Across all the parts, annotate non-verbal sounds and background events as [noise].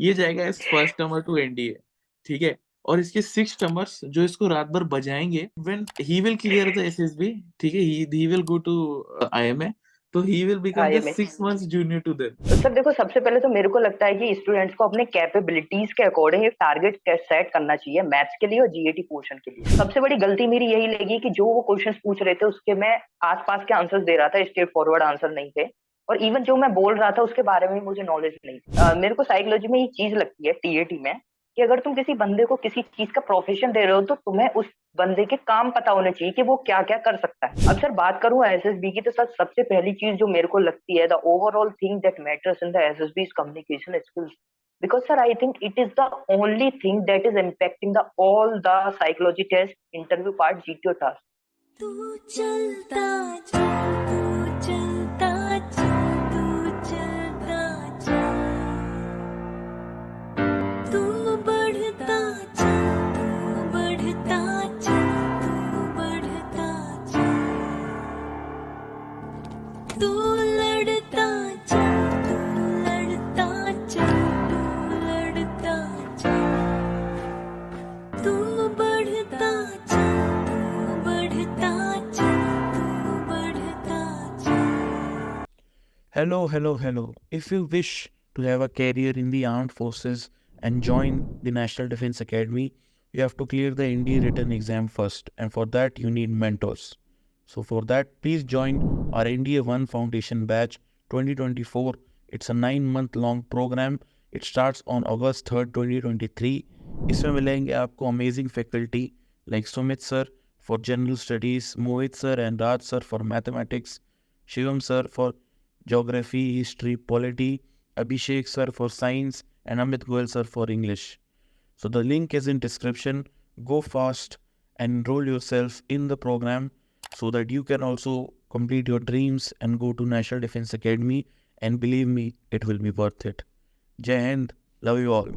ये जाएगा as first number two NDA ठीक है? और इसके सिक्स टमर्स जो इसको रात भर बजाएँगे when he will clear the SSB ठीक है? He will go to IMA तो he will become the six months junior to them तो सर देखो सबसे पहले तो मेरे को लगता है कि स्टूडेंट्स को अपने कैपेबिलिटीज के अकॉर्डिंग एक टारगेट सेट करना चाहिए मैथ्स के लिए और जीएटी पोर्शन के लिए। सबसे बड़ी गलती मेरी यही लगी कि जो वो क्वेश्चंस पूछ रहे थे उसके मैं आसपास के आंसर्स दे रहा था स्ट्रेट फॉरवर्ड आंसर नहीं थे। और इवन जो मैं बोल रहा था उसके बारे में मुझे नॉलेज नहीं। uh, मेरे को साइकोलॉजी में ये चीज़ लगती है टीएटी में कि अगर तुम किसी बंदे को किसी चीज़ का प्रोफेशन दे रहे हो तो तुम्हें उस बंदे के काम पता होने चाहिए कि वो क्या क्या कर सकता है। अब सर बात करूँ एसएसबी की तो सर सबसे पहली चीज़ जो मेरे को लगती है the overall thing that matters in the S SSB is communication skills because sir i think it is the only thing that is impacting the all the psychology test interview part gto task. Hello, hello, hello. If you wish to have a career in the armed forces and join the National Defense Academy, you have to clear the NDA written exam first, and for that, you need mentors. So, for that, please join our NDA 1 Foundation Batch 2024. It's a nine month long program. It starts on August 3rd, 2023. इसमें मिलेंगे आपको amazing faculty like Sumit sir for general studies Mohit sir and Raj sir for mathematics Shivam sir for geography, history, polity, Abhishek sir for science, and Amit Goel sir for English. So the link is in description. Go fast and enroll yourself in the program so that you can also complete your dreams and go to National Defense Academy. And believe me, it will be worth it. Jai Hind, love you all.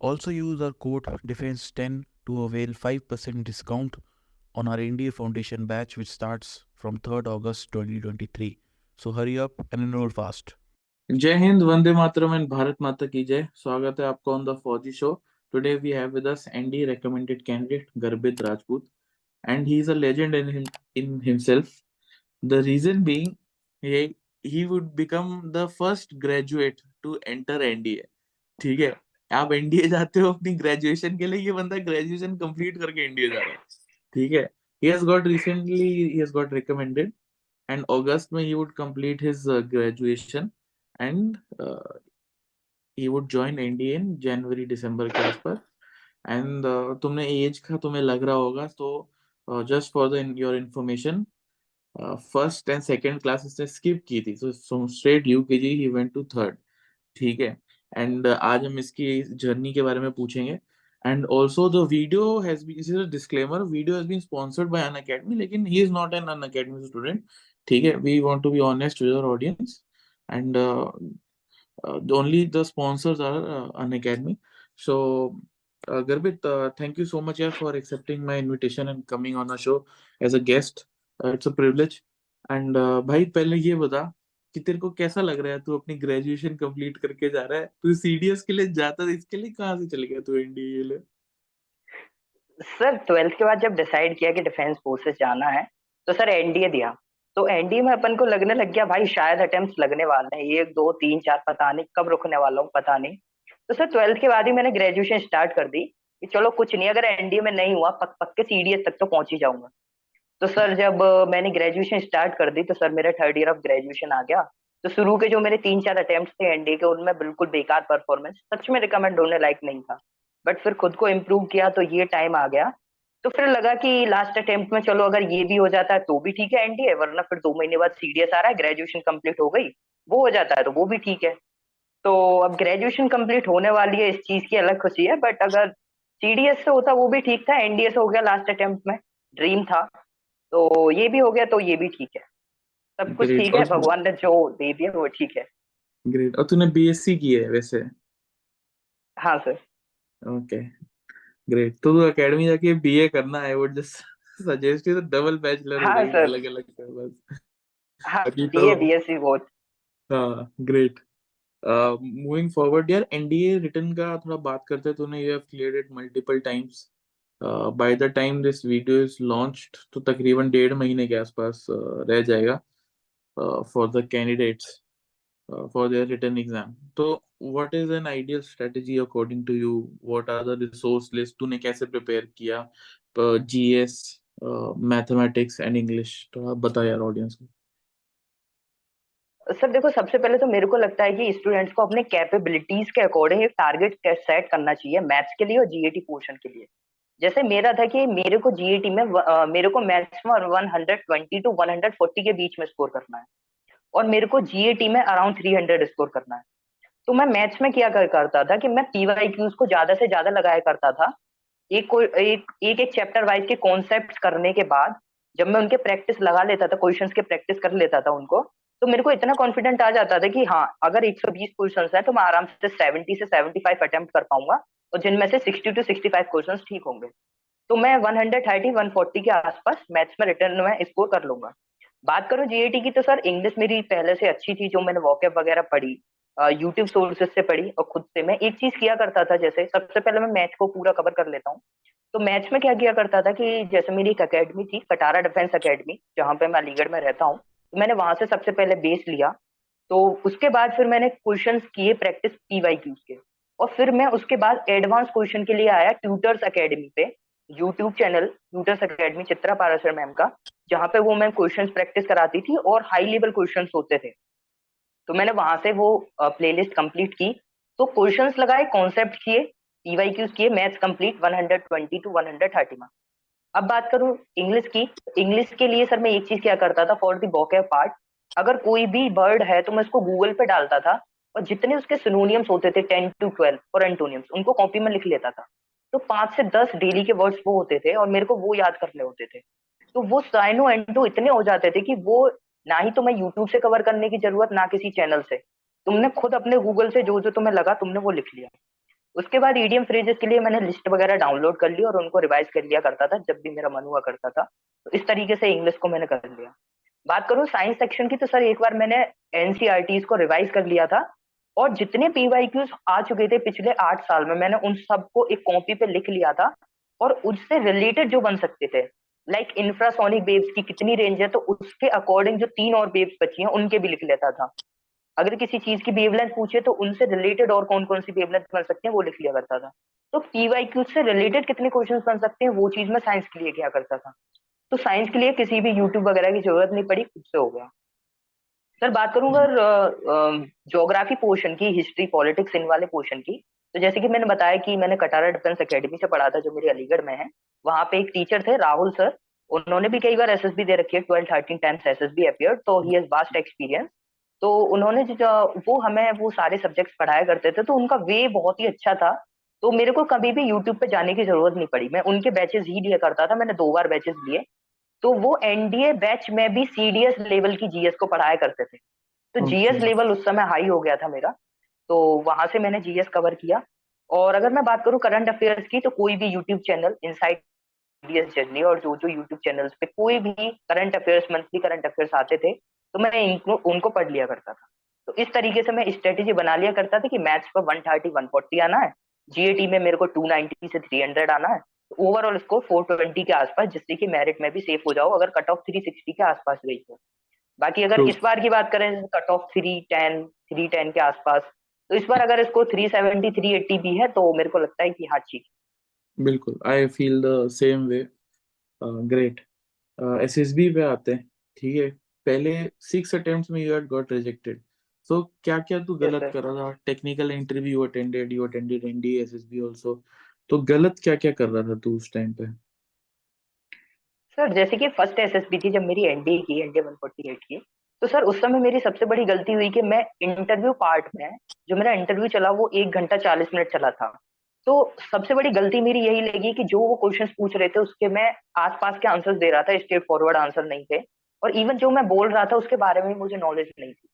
Also use our code DEFENSE10 to avail 5% discount on our India Foundation batch which starts from 3rd August 2023. So hurry up and know fast जय हिंद, वंदे मातरम and Bharat माता की जय। स्वागत है आपका on the Fauji show today we have with us ND recommended candidate Garbhit Rajput and he is a legend in in himself the reason being he would become the first graduate to enter NDA ठीक है? आप NDA जाते हो अपनी graduation के लिए, ये बंदा ग्रेजुएशन कंप्लीट करके एनडीए जा रहा है। ठीक है? He has got recently he has got recommended and August में he would complete his graduation and he would join NDA in जनवरी दिसंबर के आसपास. एंड तुमने एज का तुम्हें लग रहा होगा तो just for the your information first and second class इसने स्किप की थी. So straight U K G event to third ठीक है? एंड आज हम इसकी जर्नी के बारे में पूछेंगे. And also the video has been disclaimer video has been sponsored by an लेकिन he is not an an student ठीक है? We want to be honest with our audience and an academy. So uh, Garbit uh, thank you so much yeah, for accepting my invitation and coming on a show as a guest. Uh, it's a privilege. And uh, भाई पहले ये बता कि तेरे को कैसा लग रहा है? तू अपनी ग्रेजुएशन कंप्लीट करके जा रहा है। तू सीडीएस के लिए जाता था इसके लिए कहाँ से चले गया तू एनडीए लिए? सर ट्वेल्थ के बाद जब डिसाइड किया कि डिफेंस फोर्सेस जाना है तो सर एनडीए दिया। तो एनडीए में अपन को लगने लग गया, भाई, शायद अटेम्प्ट लगने वाले हैं। एक दो, तीन, चार, पता नहीं कब रुकने वाला हूँ, पता नहीं। तो सर ट्वेल्थ के बाद ही मैंने ग्रेजुएशन स्टार्ट कर दी। कि चलो, कुछ नहीं, अगर एनडीए में नहीं हुआ, पक पक के सीडीएस तक तो पहुँच ही जाऊँगा। तो सर, जब मैंने ग्रेजुएशन स्टार्ट कर दी तो सर, मेरा थर्ड ईयर ऑफ़ ग्रेजुएशन आ गया। तो शुरू के जो मेरे तीन, चार अटेम्प्ट थे एनडीए के, उनमें बिल्कुल बेकार परफॉर्मेंस सच में रिकमेंड होने लायक नहीं था। बट फिर खुद को इम्प्रूव किया तो ये टाइम आ गया। तो फिर लगा कि लास्ट अटेम्प्ट में चलो अगर ये भी हो जाता है तो भी ठीक है एनडीए वरना फिर दो महीने बाद सीडीएस आ रहा है ग्रेजुएशन कंप्लीट हो गई वो हो जाता है तो वो भी ठीक है। तो अब ग्रेजुएशन कंप्लीट होने वाली है इस चीज़ की अलग खुशी है बट अगर सीडीएस से होता वो भी ठीक था एनडीए से हो गया लास्ट अटेम्प्ट में ड्रीम था तो ये भी हो गया तो ये भी ठीक है। सब कुछ ठीक है भगवान ने जो दे दिया वो ठीक है। ग्रेट और तूने बीएससी की है वैसे? हाँ सर ओके ग्रेट तो एकेडमी जाके बीए करना है would just suggest you double bachelor हाँ सर अलग अलग कर बस। हाँ बीए तो बीएससी बोथ हाँ ग्रेट मूविंग फॉरवर्ड यार एनडीए रिटर्न का थोड़ा बात करते हैं तूने you have cleared it multiple times by the time this video is launched तो तकरीबन डेढ़ महीने के आसपास uh, रह जाएगा for the candidates for their return exam तो what is an ideal strategy according to you what are the resource list तूने कैसे प्रिपेयर किया? जीएस मैथमेटिक्स एंड इंग्लिश आप बता यार ऑडियंस को। सर देखो सबसे पहले तो मेरे को लगता है कि स्टूडेंट्स को अपने कैपेबिलिटीज के अकॉर्डिंग एक टारगेट सेट करना चाहिए मैथ्स के लिए और जीएटी पोर्शन के लिए। जैसे मेरा था कि मेरे को जीएटी में uh, मेरे को मैथ्स में 120 टू 140 के बीच में स्कोर करना है। और मेरे को जीएटी में अराउंड 300 स्कोर करना है। तो मैं मैथ्स में क्या कर करता था कि मैं पीवाई क्यूज को ज़्यादा से ज़्यादा लगाया करता था। एक एक एक, एक चैप्टर वाइज के कॉन्सेप्ट करने के बाद जब मैं उनके प्रैक्टिस लगा लेता था क्वेश्चंस के प्रैक्टिस कर लेता था उनको तो मेरे को इतना कॉन्फिडेंट आ जाता था कि हाँ अगर 120 क्वेश्चंस है तो मैं आराम से 70 से 75 अटेम्प्ट कर पाऊँगा और जिनमें से 60 टू 65 क्वेश्चंस ठीक होंगे। तो मैं 130 140 के आसपास मैथ्स में रिटर्न में स्कोर कर लूँगा। बात करूँ जीएटी की तो सर इंग्लिश मेरी पहले से अच्छी थी जो मैंने वॉकअप वगैरह पढ़ी। यूट्यूब सोर्सेज से पढ़ी और खुद से। मैं एक चीज़ किया करता था जैसे, सबसे पहले मैं मैथ को पूरा कवर कर लेता हूँ। तो मैथ्स में क्या किया करता था कि जैसे मेरी एक अकेडमी थी, कटारा डिफेंस अकेडमी जहाँ पे मैं अलीगढ़ में रहता हूँ तो मैंने वहाँ से सबसे पहले बेस लिया। तो उसके बाद फिर मैंने क्वेश्चन किए प्रैक्टिस पी वाई क्यूज के। और फिर मैं उसके बाद एडवांस क्वेश्चन के लिए आया ट्यूटर्स अकेडमी पे YouTube channel tutors academy Chitra Parashar ma'am का, जहाँ पे वो मैम क्वेश्चन प्रैक्टिस कराती थी और हाई लेवल क्वेश्चन होते थे। तो मैंने वहाँ से वो प्लेलिस्ट कंप्लीट की। तो क्वेश्चंस लगाए कॉन्सेप्ट किए पीवाई क्यूज किए मैथ्स कंप्लीट 120 टू 130 में अब बात करूँ इंग्लिश की इंग्लिश के लिए सर मैं एक चीज़ क्या करता था फॉर दी बॉके पार्ट अगर कोई भी वर्ड है तो मैं उसको गूगल पे डालता था और जितने उसके सिनोनियम्स होते थे टेन टू ट्वेल्व और एंटोनियम्स उनको कॉपी में लिख लेता था। तो पाँच से दस डेली के वर्ड्स वो होते थे और मेरे को वो याद करने होते थे। तो वो साइनो एंटो इतने हो जाते थे कि वो ना ही तुम्हें यूट्यूब से कवर करने की ज़रूरत, ना किसी चैनल से। तुमने खुद अपने गूगल से जो जो तुम्हें लगा, तुमने वो लिख लिया। उसके बाद ईडीएम फ्रेजेस के लिए मैंने लिस्ट वगैरह डाउनलोड कर ली और उनको रिवाइज कर लिया करता था, जब भी मेरा मन हुआ करता था। तो इस तरीके से इंग्लिश को मैंने कर लिया। बात करूँ साइंस सेक्शन की तो सर एक बार मैंने एनसीआरटी को रिवाइज कर लिया था और जितने पीवाई आ चुके थे पिछले आठ साल में, मैंने उन सबको एक कॉपी पे लिख लिया था और उससे रिलेटेड जो बन सकते थे। लाइक इंफ्रासोनिक वेव्स की कितनी रेंज है तो उसके अकॉर्डिंग जो तीन और वेव्स बची हैं, उनके भी लिख लेता था। अगर किसी चीज़ की वेवलेंथ पूछे तो उनसे रिलेटेड और कौन कौन सी वेवलेंथ बन सकते हैं, वो लिख लिया करता था। तो पीवाईक्यू से रिलेटेड कितने क्वेश्चन बन सकते हैं, वो चीज़ मैं साइंस के लिए क्या करता था। तो साइंस के लिए किसी भी यूट्यूब वगैरह की ज़रूरत नहीं पड़ी, खुद से हो गया। सर, बात करूँगा ज्योग्राफी पोर्शन की हिस्ट्री पॉलिटिक्स इन वाले पोर्शन की तो जैसे कि मैंने बताया कि मैंने कटारा डिफेंस अकेडमी से पढ़ा था जो मेरे अलीगढ़ में है। वहाँ पे एक टीचर थे राहुल सर। उन्होंने भी कई बार एसएसबी दे रखी है twelve thirteen times SSB appear तो ही हैज़ वास्ट एक्सपीरियंस तो उन्होंने जो वो हमें वो सारे सब्जेक्ट्स पढ़ाया करते थे तो उनका वे बहुत ही अच्छा था। तो मेरे को कभी भी यूट्यूब पे जाने की ज़रूरत नहीं पड़ी। मैं उनके बैचेस ही लिया करता था मैंने दो बार बैचेस लिए तो वो एनडीए बैच में भी सीडीएस लेवल की जीएस को पढ़ाया करते थे। तो जीएस लेवल उस समय हाई हो गया था मेरा। तो वहाँ से मैंने जीएस कवर किया। और अगर मैं बात करूँ करंट अफेयर्स की तो कोई भी YouTube channel inside DS journey और जो जो यूट्यूब चैनल्स पे कोई भी current affairs monthly current affairs आते थे तो मैं इनको उनको पढ़ लिया करता था। तो इस तरीके से मैं स्ट्रेटेजी बना लिया करता था कि मैथ्स पर 130 140 आना है जीएटी में मेरे को 290 से 300 आना है तो ओवरऑल स्कोर 420 के आसपास जिससे कि मेरिट में भी सेफ़ हो जाओ अगर कट ऑफ़ 360 के आसपास गई तो बाकी अगर तो, इस बार की बात करें कट ऑफ़ 310 310 के आसपास तो इस बार अगर इसको 370 380 भी है तो मेरे को लगता है कि हाँ ठीक बिल्कुल I feel the same way great SSB पे आते हैं ठीक है। पहले सिक्स अटेम्प्ट्स में you had got rejected so क्या क्या तू गलत कर रहा था? Technical interview attended you attended ND SSB also तो गलत क्या क्या कर रहा था तू उस टाइम पे? सर जैसे कि फ़र्स्ट एसएसबी थी जब मेरी एनडी की एनडी 148 की। तो सर उस समय मेरी सबसे बड़ी गलती हुई कि मैं इंटरव्यू पार्ट में जो मेरा इंटरव्यू चला वो एक घंटा चालीस मिनट चला था। तो सबसे बड़ी गलती मेरी यही लगी कि जो वो क्वेश्चंस पूछ रहे थे उसके मैं आसपास के आंसर्स दे रहा था स्ट्रेट फॉरवर्ड आंसर नहीं थे। और इवन जो मैं बोल रहा था उसके बारे में मुझे नॉलेज नहीं थी।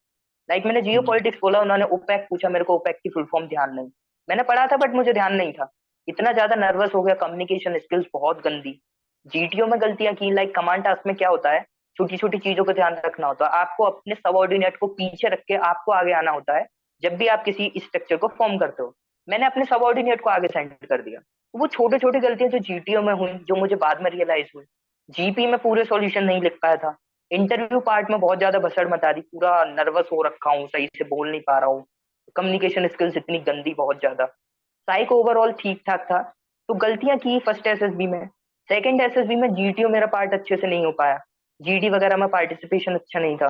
लाइक मैंने जियो पॉलिटिक्स हम्म। बोला उन्होंने ओपैक पूछा मेरे को ओपैक की फुल फॉर्म ध्यान नहीं। मैंने पढ़ा था बट मुझे ध्यान नहीं था। इतना ज़्यादा नर्वस हो गया कम्युनिकेशन स्किल्स बहुत गंदी। जीटीओ में गलतियाँ की लाइक कमांड टास्क में क्या होता है? छोटी छोटी चीज़ों का ध्यान रखना होता है। आपको अपने सबऑर्डिनेट को पीछे रख के आपको आगे आना होता है, जब भी आप किसी स्ट्रक्चर को फॉर्म करते हो। मैंने अपने सबऑर्डिनेट को आगे सेंड कर दिया। तो वो छोटे छोटे गलतियाँ जो जीटीओ में हुई, जो मुझे बाद में रियलाइज़ हुई जीपी में पूरे सॉल्यूशन नहीं लिख पाया था। इंटरव्यू पार्ट में बहुत ज़्यादा भसड़ मचा दी, पूरा नर्वस हो रखा हूँ, सही से बोल नहीं पा रहा हूँ। कम्युनिकेशन स्किल्स इतनी गंदी बहुत ज़्यादा। साइक ओवरऑल ठीक ठाक था। तो गलतियाँ की फ़र्स्ट एस में। सेकेंड एस में जीटीओ मेरा पार्ट अच्छे से नहीं हो पाया। जीडी वगैरह में पार्टिसिपेशन अच्छा नहीं था।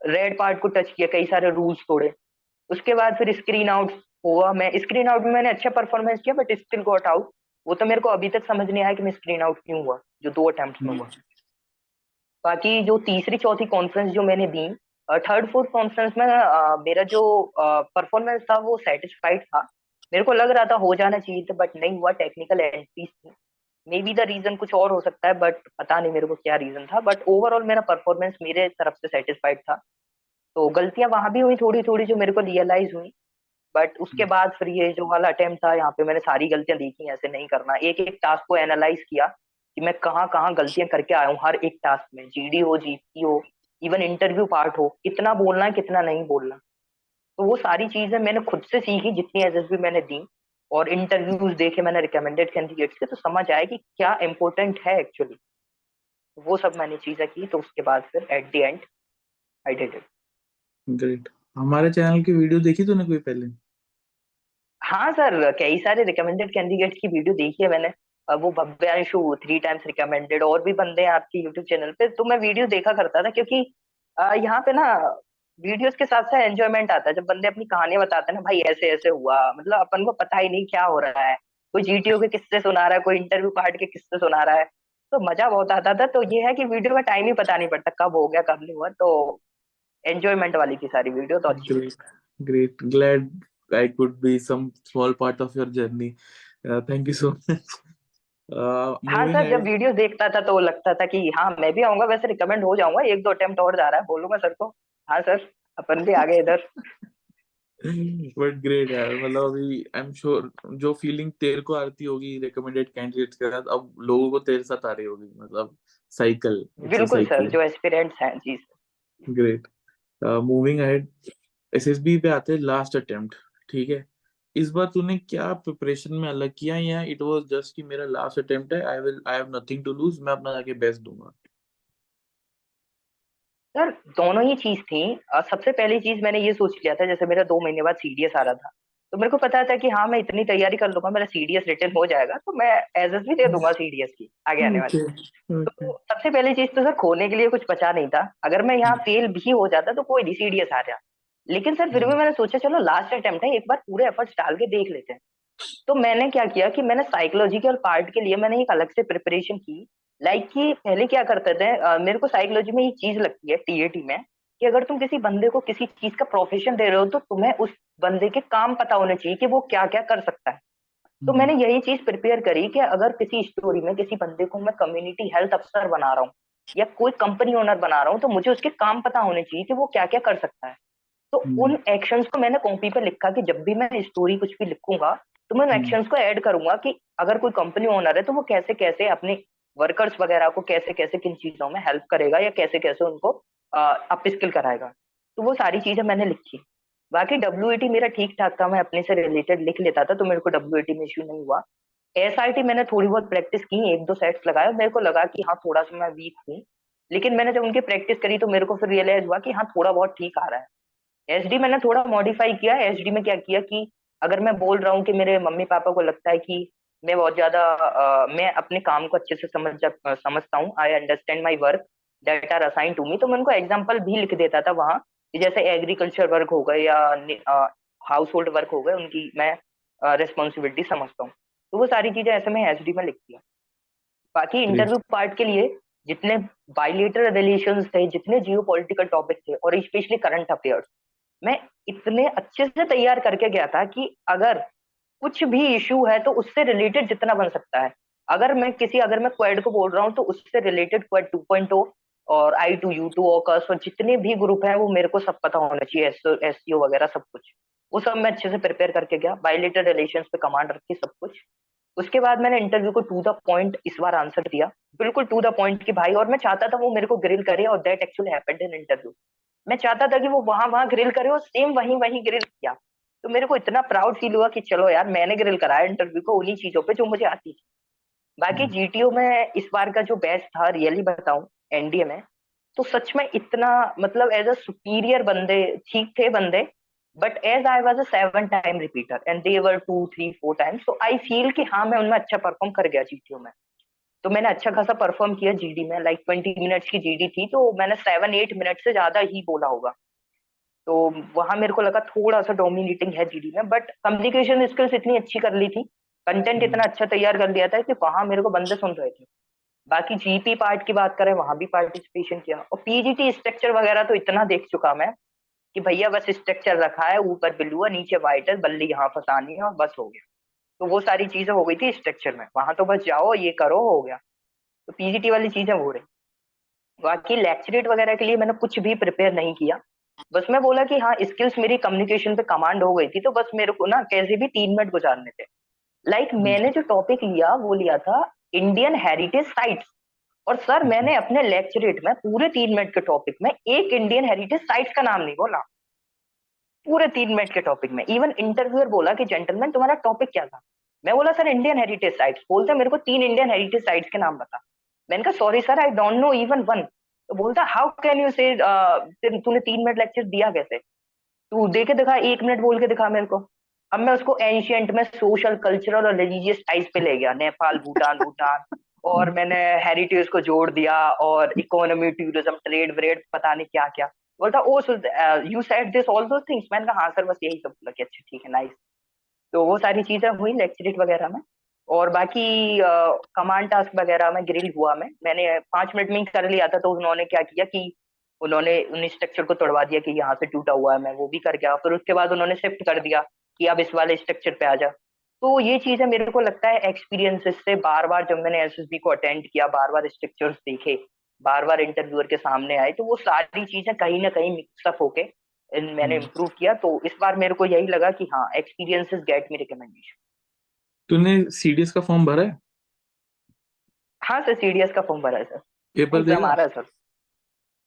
रेड पार्ट को टच किया कई सारे रूल्स तोड़े। उसके बाद फिर स्क्रीन आउट हुआ। मैं स्क्रीन आउट में मैंने अच्छा परफॉर्मेंस किया बट स्टिल गॉट आउट वो तो मेरे को अभी तक समझ नहीं आया कि मैं स्क्रीन आउट क्यों हुआ जो दो अटेम्प्ट में हुआ। बाकी जो तीसरी चौथी कॉन्फ्रेंस जो मैंने दी थर्ड फोर्थ कॉन्फ्रेंस में आ, मेरा जो परफॉर्मेंस था वो सेटिस्फाइड था। मेरे को लग रहा था हो जाना चाहिए था बट नहीं हुआ। टेक्निकल एंट्रीज थी। मे बी द रीजन कुछ और हो सकता है बट पता नहीं मेरे को क्या रीजन था बट ओवरऑल मेरा परफॉर्मेंस मेरे तरफ़ से सेटिस्फाइड था। तो गलतियाँ वहाँ भी हुई थोड़ी थोड़ी जो मेरे को रियलाइज़ हुई बट उसके बाद फिर ये जो वाला अटेम्प्ट था यहाँ पे मैंने सारी गलतियाँ देखी ऐसे नहीं करना। एक एक टास्क को एनालाइज किया कि मैं कहाँ कहाँ गलतियाँ करके आया हूँ हर एक टास्क में। जीडी हो जीपी हो इवन इंटरव्यू पार्ट हो कितना बोलना है कितना नहीं बोलना। तो वो सारी चीज़ें मैंने खुद से सीखी जितनी एस मैंने दी। और इंटरव्यूज़ देखे मैंने रिकमेंडेड कैंडिडेट्स के तो समझ आया कि क्या इम्पोर्टेंट है एक्चुअली वो सब मैंने चीज़ें की तो उसके बाद फिर at the end I did it great हमारे चैनल की वीडियो देखी तूने कोई पहले? हाँ सर कई सारे रिकमेंडेड कैंडिडेट की वीडियो देखी है मैंने। वो भव्यांशु थ्री टाइम्स रिकमेंडेड और भी बंदे हैं आपके यूट्यूब चैनल पे तो मैं वीडियो देखा करता था क्योंकि यहाँ पे ना वीडियोस के साथ साथ एंजॉयमेंट आता है। जब बंदे अपनी कहानी बताते हैं ना भाई ऐसे ऐसे हुआ। मतलब अपन को पता ही नहीं क्या हो रहा है। कोई जीटीओ के किस्से सुना रहा है कोई इंटरव्यू पार्ट के किस्से सुना रहा है। तो मज़ा बहुत आता था। तो ये है कि वीडियो का टाइम ही पता नहीं पड़ता कब हो गया कब नहीं हुआ। तो एंजॉयमेंट वाली थी सारी वीडियो तो अच्छी great glad I could be some small part of your journey thank you so much हाँ सर जब वीडियो देखता था तो लगता था कि हाँ मैं भी आऊँगा। वैसे रिकमेंड हो जाऊँगा। एक दो अटेम्प्ट और जा रहा है। बोलूँगा सर को। हाँ सर अपन भी आ गए इधर। बट ग्रेट यार मतलब अभी आई एम श्योर जो फीलिंग तेरे को आती होगी रिकमेंडेड कैंडिडेट्स के साथ अब लोगों को तेरे साथ आ रही होगी मतलब साइकिल बिल्कुल सर जो एस्पिरेंट्स हैं जी ग्रेट मूविंग अहेड एसएसबी पे आते हैं लास्ट अटेम्प्ट ठीक है? इस बार तूने क्या प्रिपरेशन में अलग किया या इट वाज जस्ट कि मेरा लास्ट अटेम्प्ट है I will I have nothing to lose मैं अपना जाके बेस्ट दूँगा? सर दोनों ही चीज़ थी। सबसे पहली चीज़ मैंने ये सोच लिया था जैसे मेरा दो महीने बाद सीडीएस आ रहा था तो मेरे को पता था कि हाँ मैं इतनी तैयारी कर लूँगा मेरा सीडीएस रिटर्न हो जाएगा तो मैं एज एस भी दे दूँगा सीडीएस की आगे आने वाले। तो सबसे पहली चीज़ तो सर खोने के लिए कुछ बचा नहीं था। अगर मैं यहाँ फेल भी हो जाता तो कोई नहीं सीडीएस आ रहा। लेकिन सर फिर भी मैंने सोचा चलो लास्ट अटेम्प्ट है एक बार पूरे एफर्ट्स डाल के देख लेते हैं। तो मैंने क्या किया कि मैंने साइकोलॉजिकल पार्ट के लिए मैंने एक अलग से प्रिपरेशन की लाइक like कि पहले क्या करते थे आ, मेरे को साइकोलॉजी में ये चीज़ लगती है टीएटी में कि अगर तुम किसी बंदे को किसी चीज़ का प्रोफेशन दे रहे हो तो तुम्हें उस बंदे के काम पता होने चाहिए कि वो क्या क्या कर सकता है। तो मैंने यही चीज़ प्रिपेयर करी कि अगर किसी स्टोरी में किसी बंदे को मैं कम्युनिटी हेल्थ अफसर बना रहा हूँ या कोई कंपनी ओनर बना रहा हूँ तो मुझे उसके काम पता होने चाहिए कि वो क्या क्या कर सकता है। तो उन एक्शंस को मैंने कॉपी पर लिखा कि जब भी मैं स्टोरी कुछ भी लिखूँगा तो मैं उन एक्शंस को ऐड करूँगा कि अगर कोई कंपनी ओनर है तो वो कैसे कैसे अपने वर्कर्स वगैरह को कैसे कैसे किन चीज़ों में हेल्प करेगा या कैसे कैसे उनको अप स्किल कराएगा। तो वो सारी चीज़ें मैंने लिखी। बाकी डब्ल्यू मेरा ठीक ठाक था, मैं अपने से रिलेटेड लिख लेता था तो मेरे को डब्ल्यू में इश्यू नहीं हुआ। एस मैंने थोड़ी बहुत प्रैक्टिस की, एक दो सेट्स लगाया मेरे को लगा कि हाँ थोड़ा सा मैं वीक हूँ। लेकिन मैंने जब उनकी प्रैक्टिस करी तो मेरे को फिर रियलाइज़ हुआ कि हाँ थोड़ा बहुत ठीक आ रहा है। एसडी मैंने थोड़ा मॉडिफाई किया। एस में क्या किया कि अगर मैं बोल रहा हूँ कि मेरे मम्मी पापा को लगता है कि मैं बहुत ज़्यादा मैं अपने काम को अच्छे से समझ समझता हूँ I understand my work that are assign to me तो मैं उनको एग्ज़ाम्पल भी लिख देता था वहाँ जैसे एग्रीकल्चर वर्क हो गए या हाउस होल्ड वर्क हो गए उनकी मैं रिस्पॉन्सिबिलिटी समझता हूँ। तो वो सारी चीज़ें ऐसे में एच डी में लिख दिया बाकी इंटरव्यू पार्ट के लिए जितने बायोलेटर रिलेशन थे जितने जियो पोलिटिकल टॉपिक थे और स्पेशली करंट अफेयर्स मैं इतने अच्छे से तैयार करके गया था कि अगर कुछ भी इशू है तो उससे रिलेटेड जितना बन सकता है। अगर मैं किसी, अगर मैं क्वेड को बोल रहा हूँ तो उससे रिलेटेड क्वेड टू पॉइंट और आई टू यू टू ओकस और जितने भी ग्रुप हैं, वो मेरे को सब पता होना चाहिए एस सी वगैरह सब कुछ। वो सब मैं अच्छे से प्रिपेयर करके गया बायोलेटर रिलेशन पे कमांड रखी सब कुछ। उसके बाद मैंने इंटरव्यू को टू द पॉइंट इस बार आंसर दिया। बिल्कुल टू द पॉइंट की भाई, और मैं चाहता था वो मेरे को ग्रिल करे और that actually happened in interview मैं चाहता था कि वो वहाँ वहाँ ग्रिल करे और सेम वहीं वहीं ग्रिल किया। तो मेरे को इतना प्राउड फील हुआ कि चलो यार मैंने ग्रिल कराया इंटरव्यू को उन्हीं चीज़ों पे जो मुझे आती थी। बाकी हम्म। जीटीओ में इस बार का जो बेस्ट था रियली बताऊँ एनडीए में तो सच में इतना मतलब एज अ सुपीरियर बंदे ठीक थे बंदे but as I was a seven time repeater and they were two three four time तो आई फील कि हाँ मैं उनमें अच्छा परफॉर्म कर गया जीटीओ में। तो मैंने अच्छा खासा परफॉर्म किया जीडी में लाइक ट्वेंटी मिनट्स की जीडी थी तो मैंने सेवन एट मिनट से ज़्यादा ही बोला होगा। तो वहाँ मेरे को लगा थोड़ा सा डोमिनेटिंग है जीडी में बट कम्युनिकेशन स्किल्स इतनी अच्छी कर ली थी। कंटेंट इतना अच्छा तैयार कर लिया था कि वहाँ मेरे को बंदे सुन रहे थे। बाकी जीपी पार्ट की बात करें वहाँ भी पार्टिसिपेशन किया। और पीजीटी स्ट्रक्चर वगैरह तो इतना देख चुका मैं कि भैया बस स्ट्रक्चर रखा है ऊपर ब्लू है नीचे व्हाइट है बल्ली यहाँ फंसानी है और बस हो गया। तो वो सारी चीज़ें हो गई थी स्ट्रक्चर में। वहाँ तो बस जाओ ये करो हो गया। तो पीजीटी वाली चीज़ें हो रही। बाकी लेक्चरेट वगैरह के लिए मैंने कुछ भी प्रिपेयर नहीं किया। बस मैं बोला कि हाँ स्किल्स मेरी कम्युनिकेशन पे कमांड हो गई थी तो बस मेरे को ना कैसे भी तीन मिनट गुजारने थे। लाइक like, मैंने जो टॉपिक लिया वो लिया था इंडियन हेरिटेज साइट्स और सर मैंने अपने लेक्चरेट में पूरे तीन मिनट के टॉपिक में एक इंडियन हेरिटेज साइट्स का नाम नहीं बोला। पूरे तीन मिनट के टॉपिक में। इवन इंटरव्यूअर बोला कि जेंटलमैन तुम्हारा टॉपिक क्या था? मैं बोला सर इंडियन हेरिटेज साइट्स बोलते मेरे को तीन इंडियन हेरिटेज साइट्स के नाम बता। मैंने कहा sorry sir I don't know even one बोलता हाउ कैन यू से तूने तीन मिनट लेक्चर दिया कैसे? तू दे के दिखा, एक मिनट बोल के दिखा मेरे को. अब मैं उसको एंशियंट में सोशल कल्चरल और रिलीजियस टाइप पे ले गया। नेपाल, भूटान भूटान। और मैंने हेरिटेज को जोड़ दिया और इकोनॉमी टूरिज़्म ट्रेड व्रेड पता नहीं क्या क्या। बोलता, ओ you said this all those things मैंने कहा हाँ सर बस यही सब कि अच्छा ठीक है नाइस तो वो सारी चीज़ें हुई लेक्चरेट वगैरह में। और बाकी कमांड टास्क वगैरह में ग्रिल हुआ मैं। मैंने पाँच मिनट में कर लिया था तो उन्होंने क्या किया कि उन्होंने उन स्ट्रक्चर को तोड़वा दिया कि यहाँ से टूटा हुआ है मैं वो भी कर गया। फिर उसके बाद उन्होंने शिफ्ट कर दिया कि अब इस वाले स्ट्रक्चर पे आ जा। तो ये चीज़ें मेरे को लगता है एक्सपीरियंसेस से बार बार जब मैंने एसएसबी को अटेंड किया बार बार स्ट्रक्चर्स देखे बार बार इंटरव्यूअर के सामने आए तो वो सारी चीज़ें कहीं ना कहीं मिक्सअप होके मैंने इम्प्रूव हम्म। किया। तो इस बार मेरे को यही लगा कि हाँ एक्सपीरियंसेस गेट मी रिकमेंडेशन तूने सीडीएस का फॉर्म भरा है? हाँ सर सीडीएस का फॉर्म भरा है सर। पेपर आ रहा सर।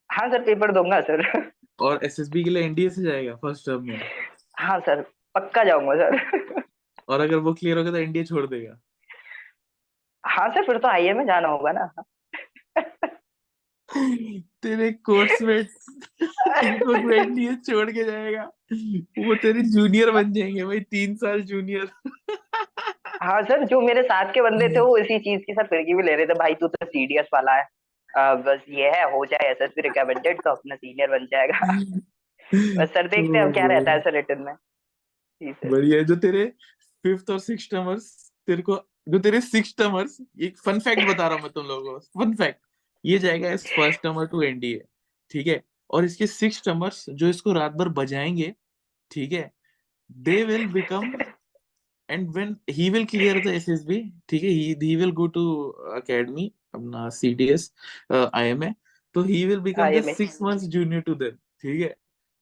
हाँ सर पेपर दूँगा सर। और एसएसबी के लिए एनडीए से जाएगा फ़र्स्ट टर्म में? हाँ सर पक्का जाऊँगा सर। और अगर वो क्लियर होगा तो एनडीए छोड़ देगा? हाँ सर फिर तो आईए में जाना होगा ना। तेरे इनको एनडीए छोड़ के जाएगा। वो तेरे जूनियर बन जाएँगे भाई तीन साल जूनियर हाँ सर जो मेरे साथ के बंदे थे वो इसी चीज़ की सर फिरकी भी ले रहे थे। भाई तू तो सीडीएस वाला है। आ, बस ये है हो जाए एसएसबी रिकमेंडेड तो अपना सीनियर बन जाएगा। [laughs] बस सर देखते हैं क्या रहता है सर रिटर्न में। बढ़िया जो तेरे फिफ्थ और सिक्स टर्मर्स तेरे को जो तेरे सिक्स टर्मर्स एक फन फैक्ट बता रहा हूँ मैं तुम लोगों को। फन फैक्ट ये जाएगा as first termer to NDA ठीक है? और इसके सिक्स टर्मर्स जो इसको रात भर बजाएँगे ठीक है? They will become and when he will clear the SSB ठीक है he he will go to academy अपना CDS uh, IMA तो he will become IMA. just six months junior to them ठीक है?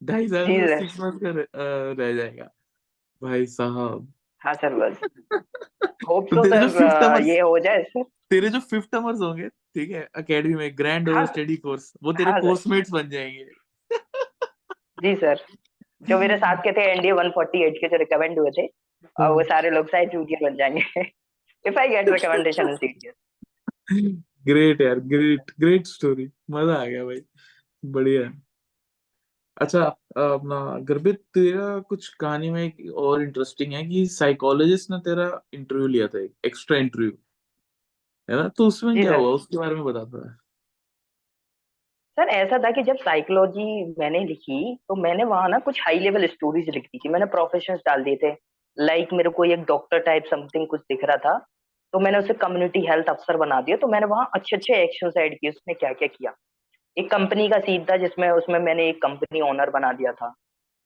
ढाई साल में सिक्स मंथ का रह, uh, जाएगा। भाई साहब। हाँ सर बस। [laughs] होप तो तो सर numbers- ये हो जाए। सर तेरे जो फिफ्थ टर्मर्स होंगे ठीक है एकेडमी में ग्रैंड ओवर हाँ। स्टडी कोर्स वो तेरे हाँ कोर्समेट्स बन जाएँगे। जी सर। जो मेरे साथ के थे एनडीए 148 के जो रिकमेंड हुए थे और वो सारे लोग शायद जूनियर बन जाएँगे। If I get recommendation in CDS great यार ग्रेट ग्रेट स्टोरी मज़ा आ गया भाई। बढ़िया। अच्छा अपना गर्भित तेरा कुछ कहानी में एक और इंटरेस्टिंग है कि साइकोलॉजिस्ट ने तेरा इंटरव्यू लिया था एक एक्स्ट्रा इंटरव्यू है ना? तो उसमें क्या हुआ? उसके बारे में बता दो सर ऐसा था कि जब साइकोलॉजी मैंने लिखी तो मैंने वहाँ ना कुछ हाई लेवल स्टोरीज लिख दी थी। मैंने प्रोफेशंस डाल दिए थे। लाइक like मेरे को एक डॉक्टर टाइप समथिंग कुछ दिख रहा था तो मैंने उसे कम्युनिटी हेल्थ अफसर बना दिया तो मैंने वहाँ अच्छे अच्छे एक्शन ऐड किए, उसने क्या क्या। किया एक कंपनी का सीन था जिसमें, उसमें मैंने एक कंपनी ओनर बना दिया था।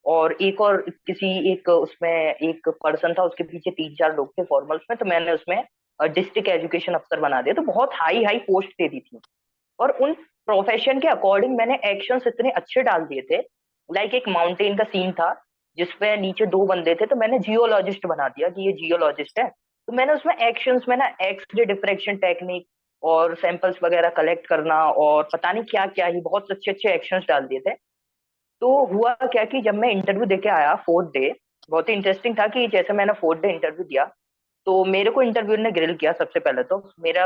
और एक और किसी एक उसमें एक पर्सन था, उसके पीछे तीन चार लोग थे फॉर्मल्स में तो मैंने उसमें डिस्ट्रिक्ट एजुकेशन अफसर बना दिया। तो बहुत हाई हाई पोस्ट दे दी थी। और उन प्रोफेशन के अकॉर्डिंग मैंने एक्शंस इतने अच्छे डाल दिए थे। लाइक एक माउंटेन का सीन था जिसपे नीचे दो बंदे थे तो मैंने जियोलॉजिस्ट बना दिया कि ये जियोलॉजिस्ट है। तो मैंने उसमें एक्शंस में ना एक्स रे डिफ्रेक्शन टेक्निक और सैंपल्स वगैरह कलेक्ट करना और पता नहीं क्या क्या ही बहुत अच्छे अच्छे एक्शंस डाल दिए थे। तो हुआ क्या कि जब मैं इंटरव्यू देके आया फोर्थ डे बहुत ही इंटरेस्टिंग था कि जैसे मैंने फोर्थ डे इंटरव्यू दिया तो मेरे को इंटरव्यू ने ग्रिल किया सबसे पहले तो। मेरा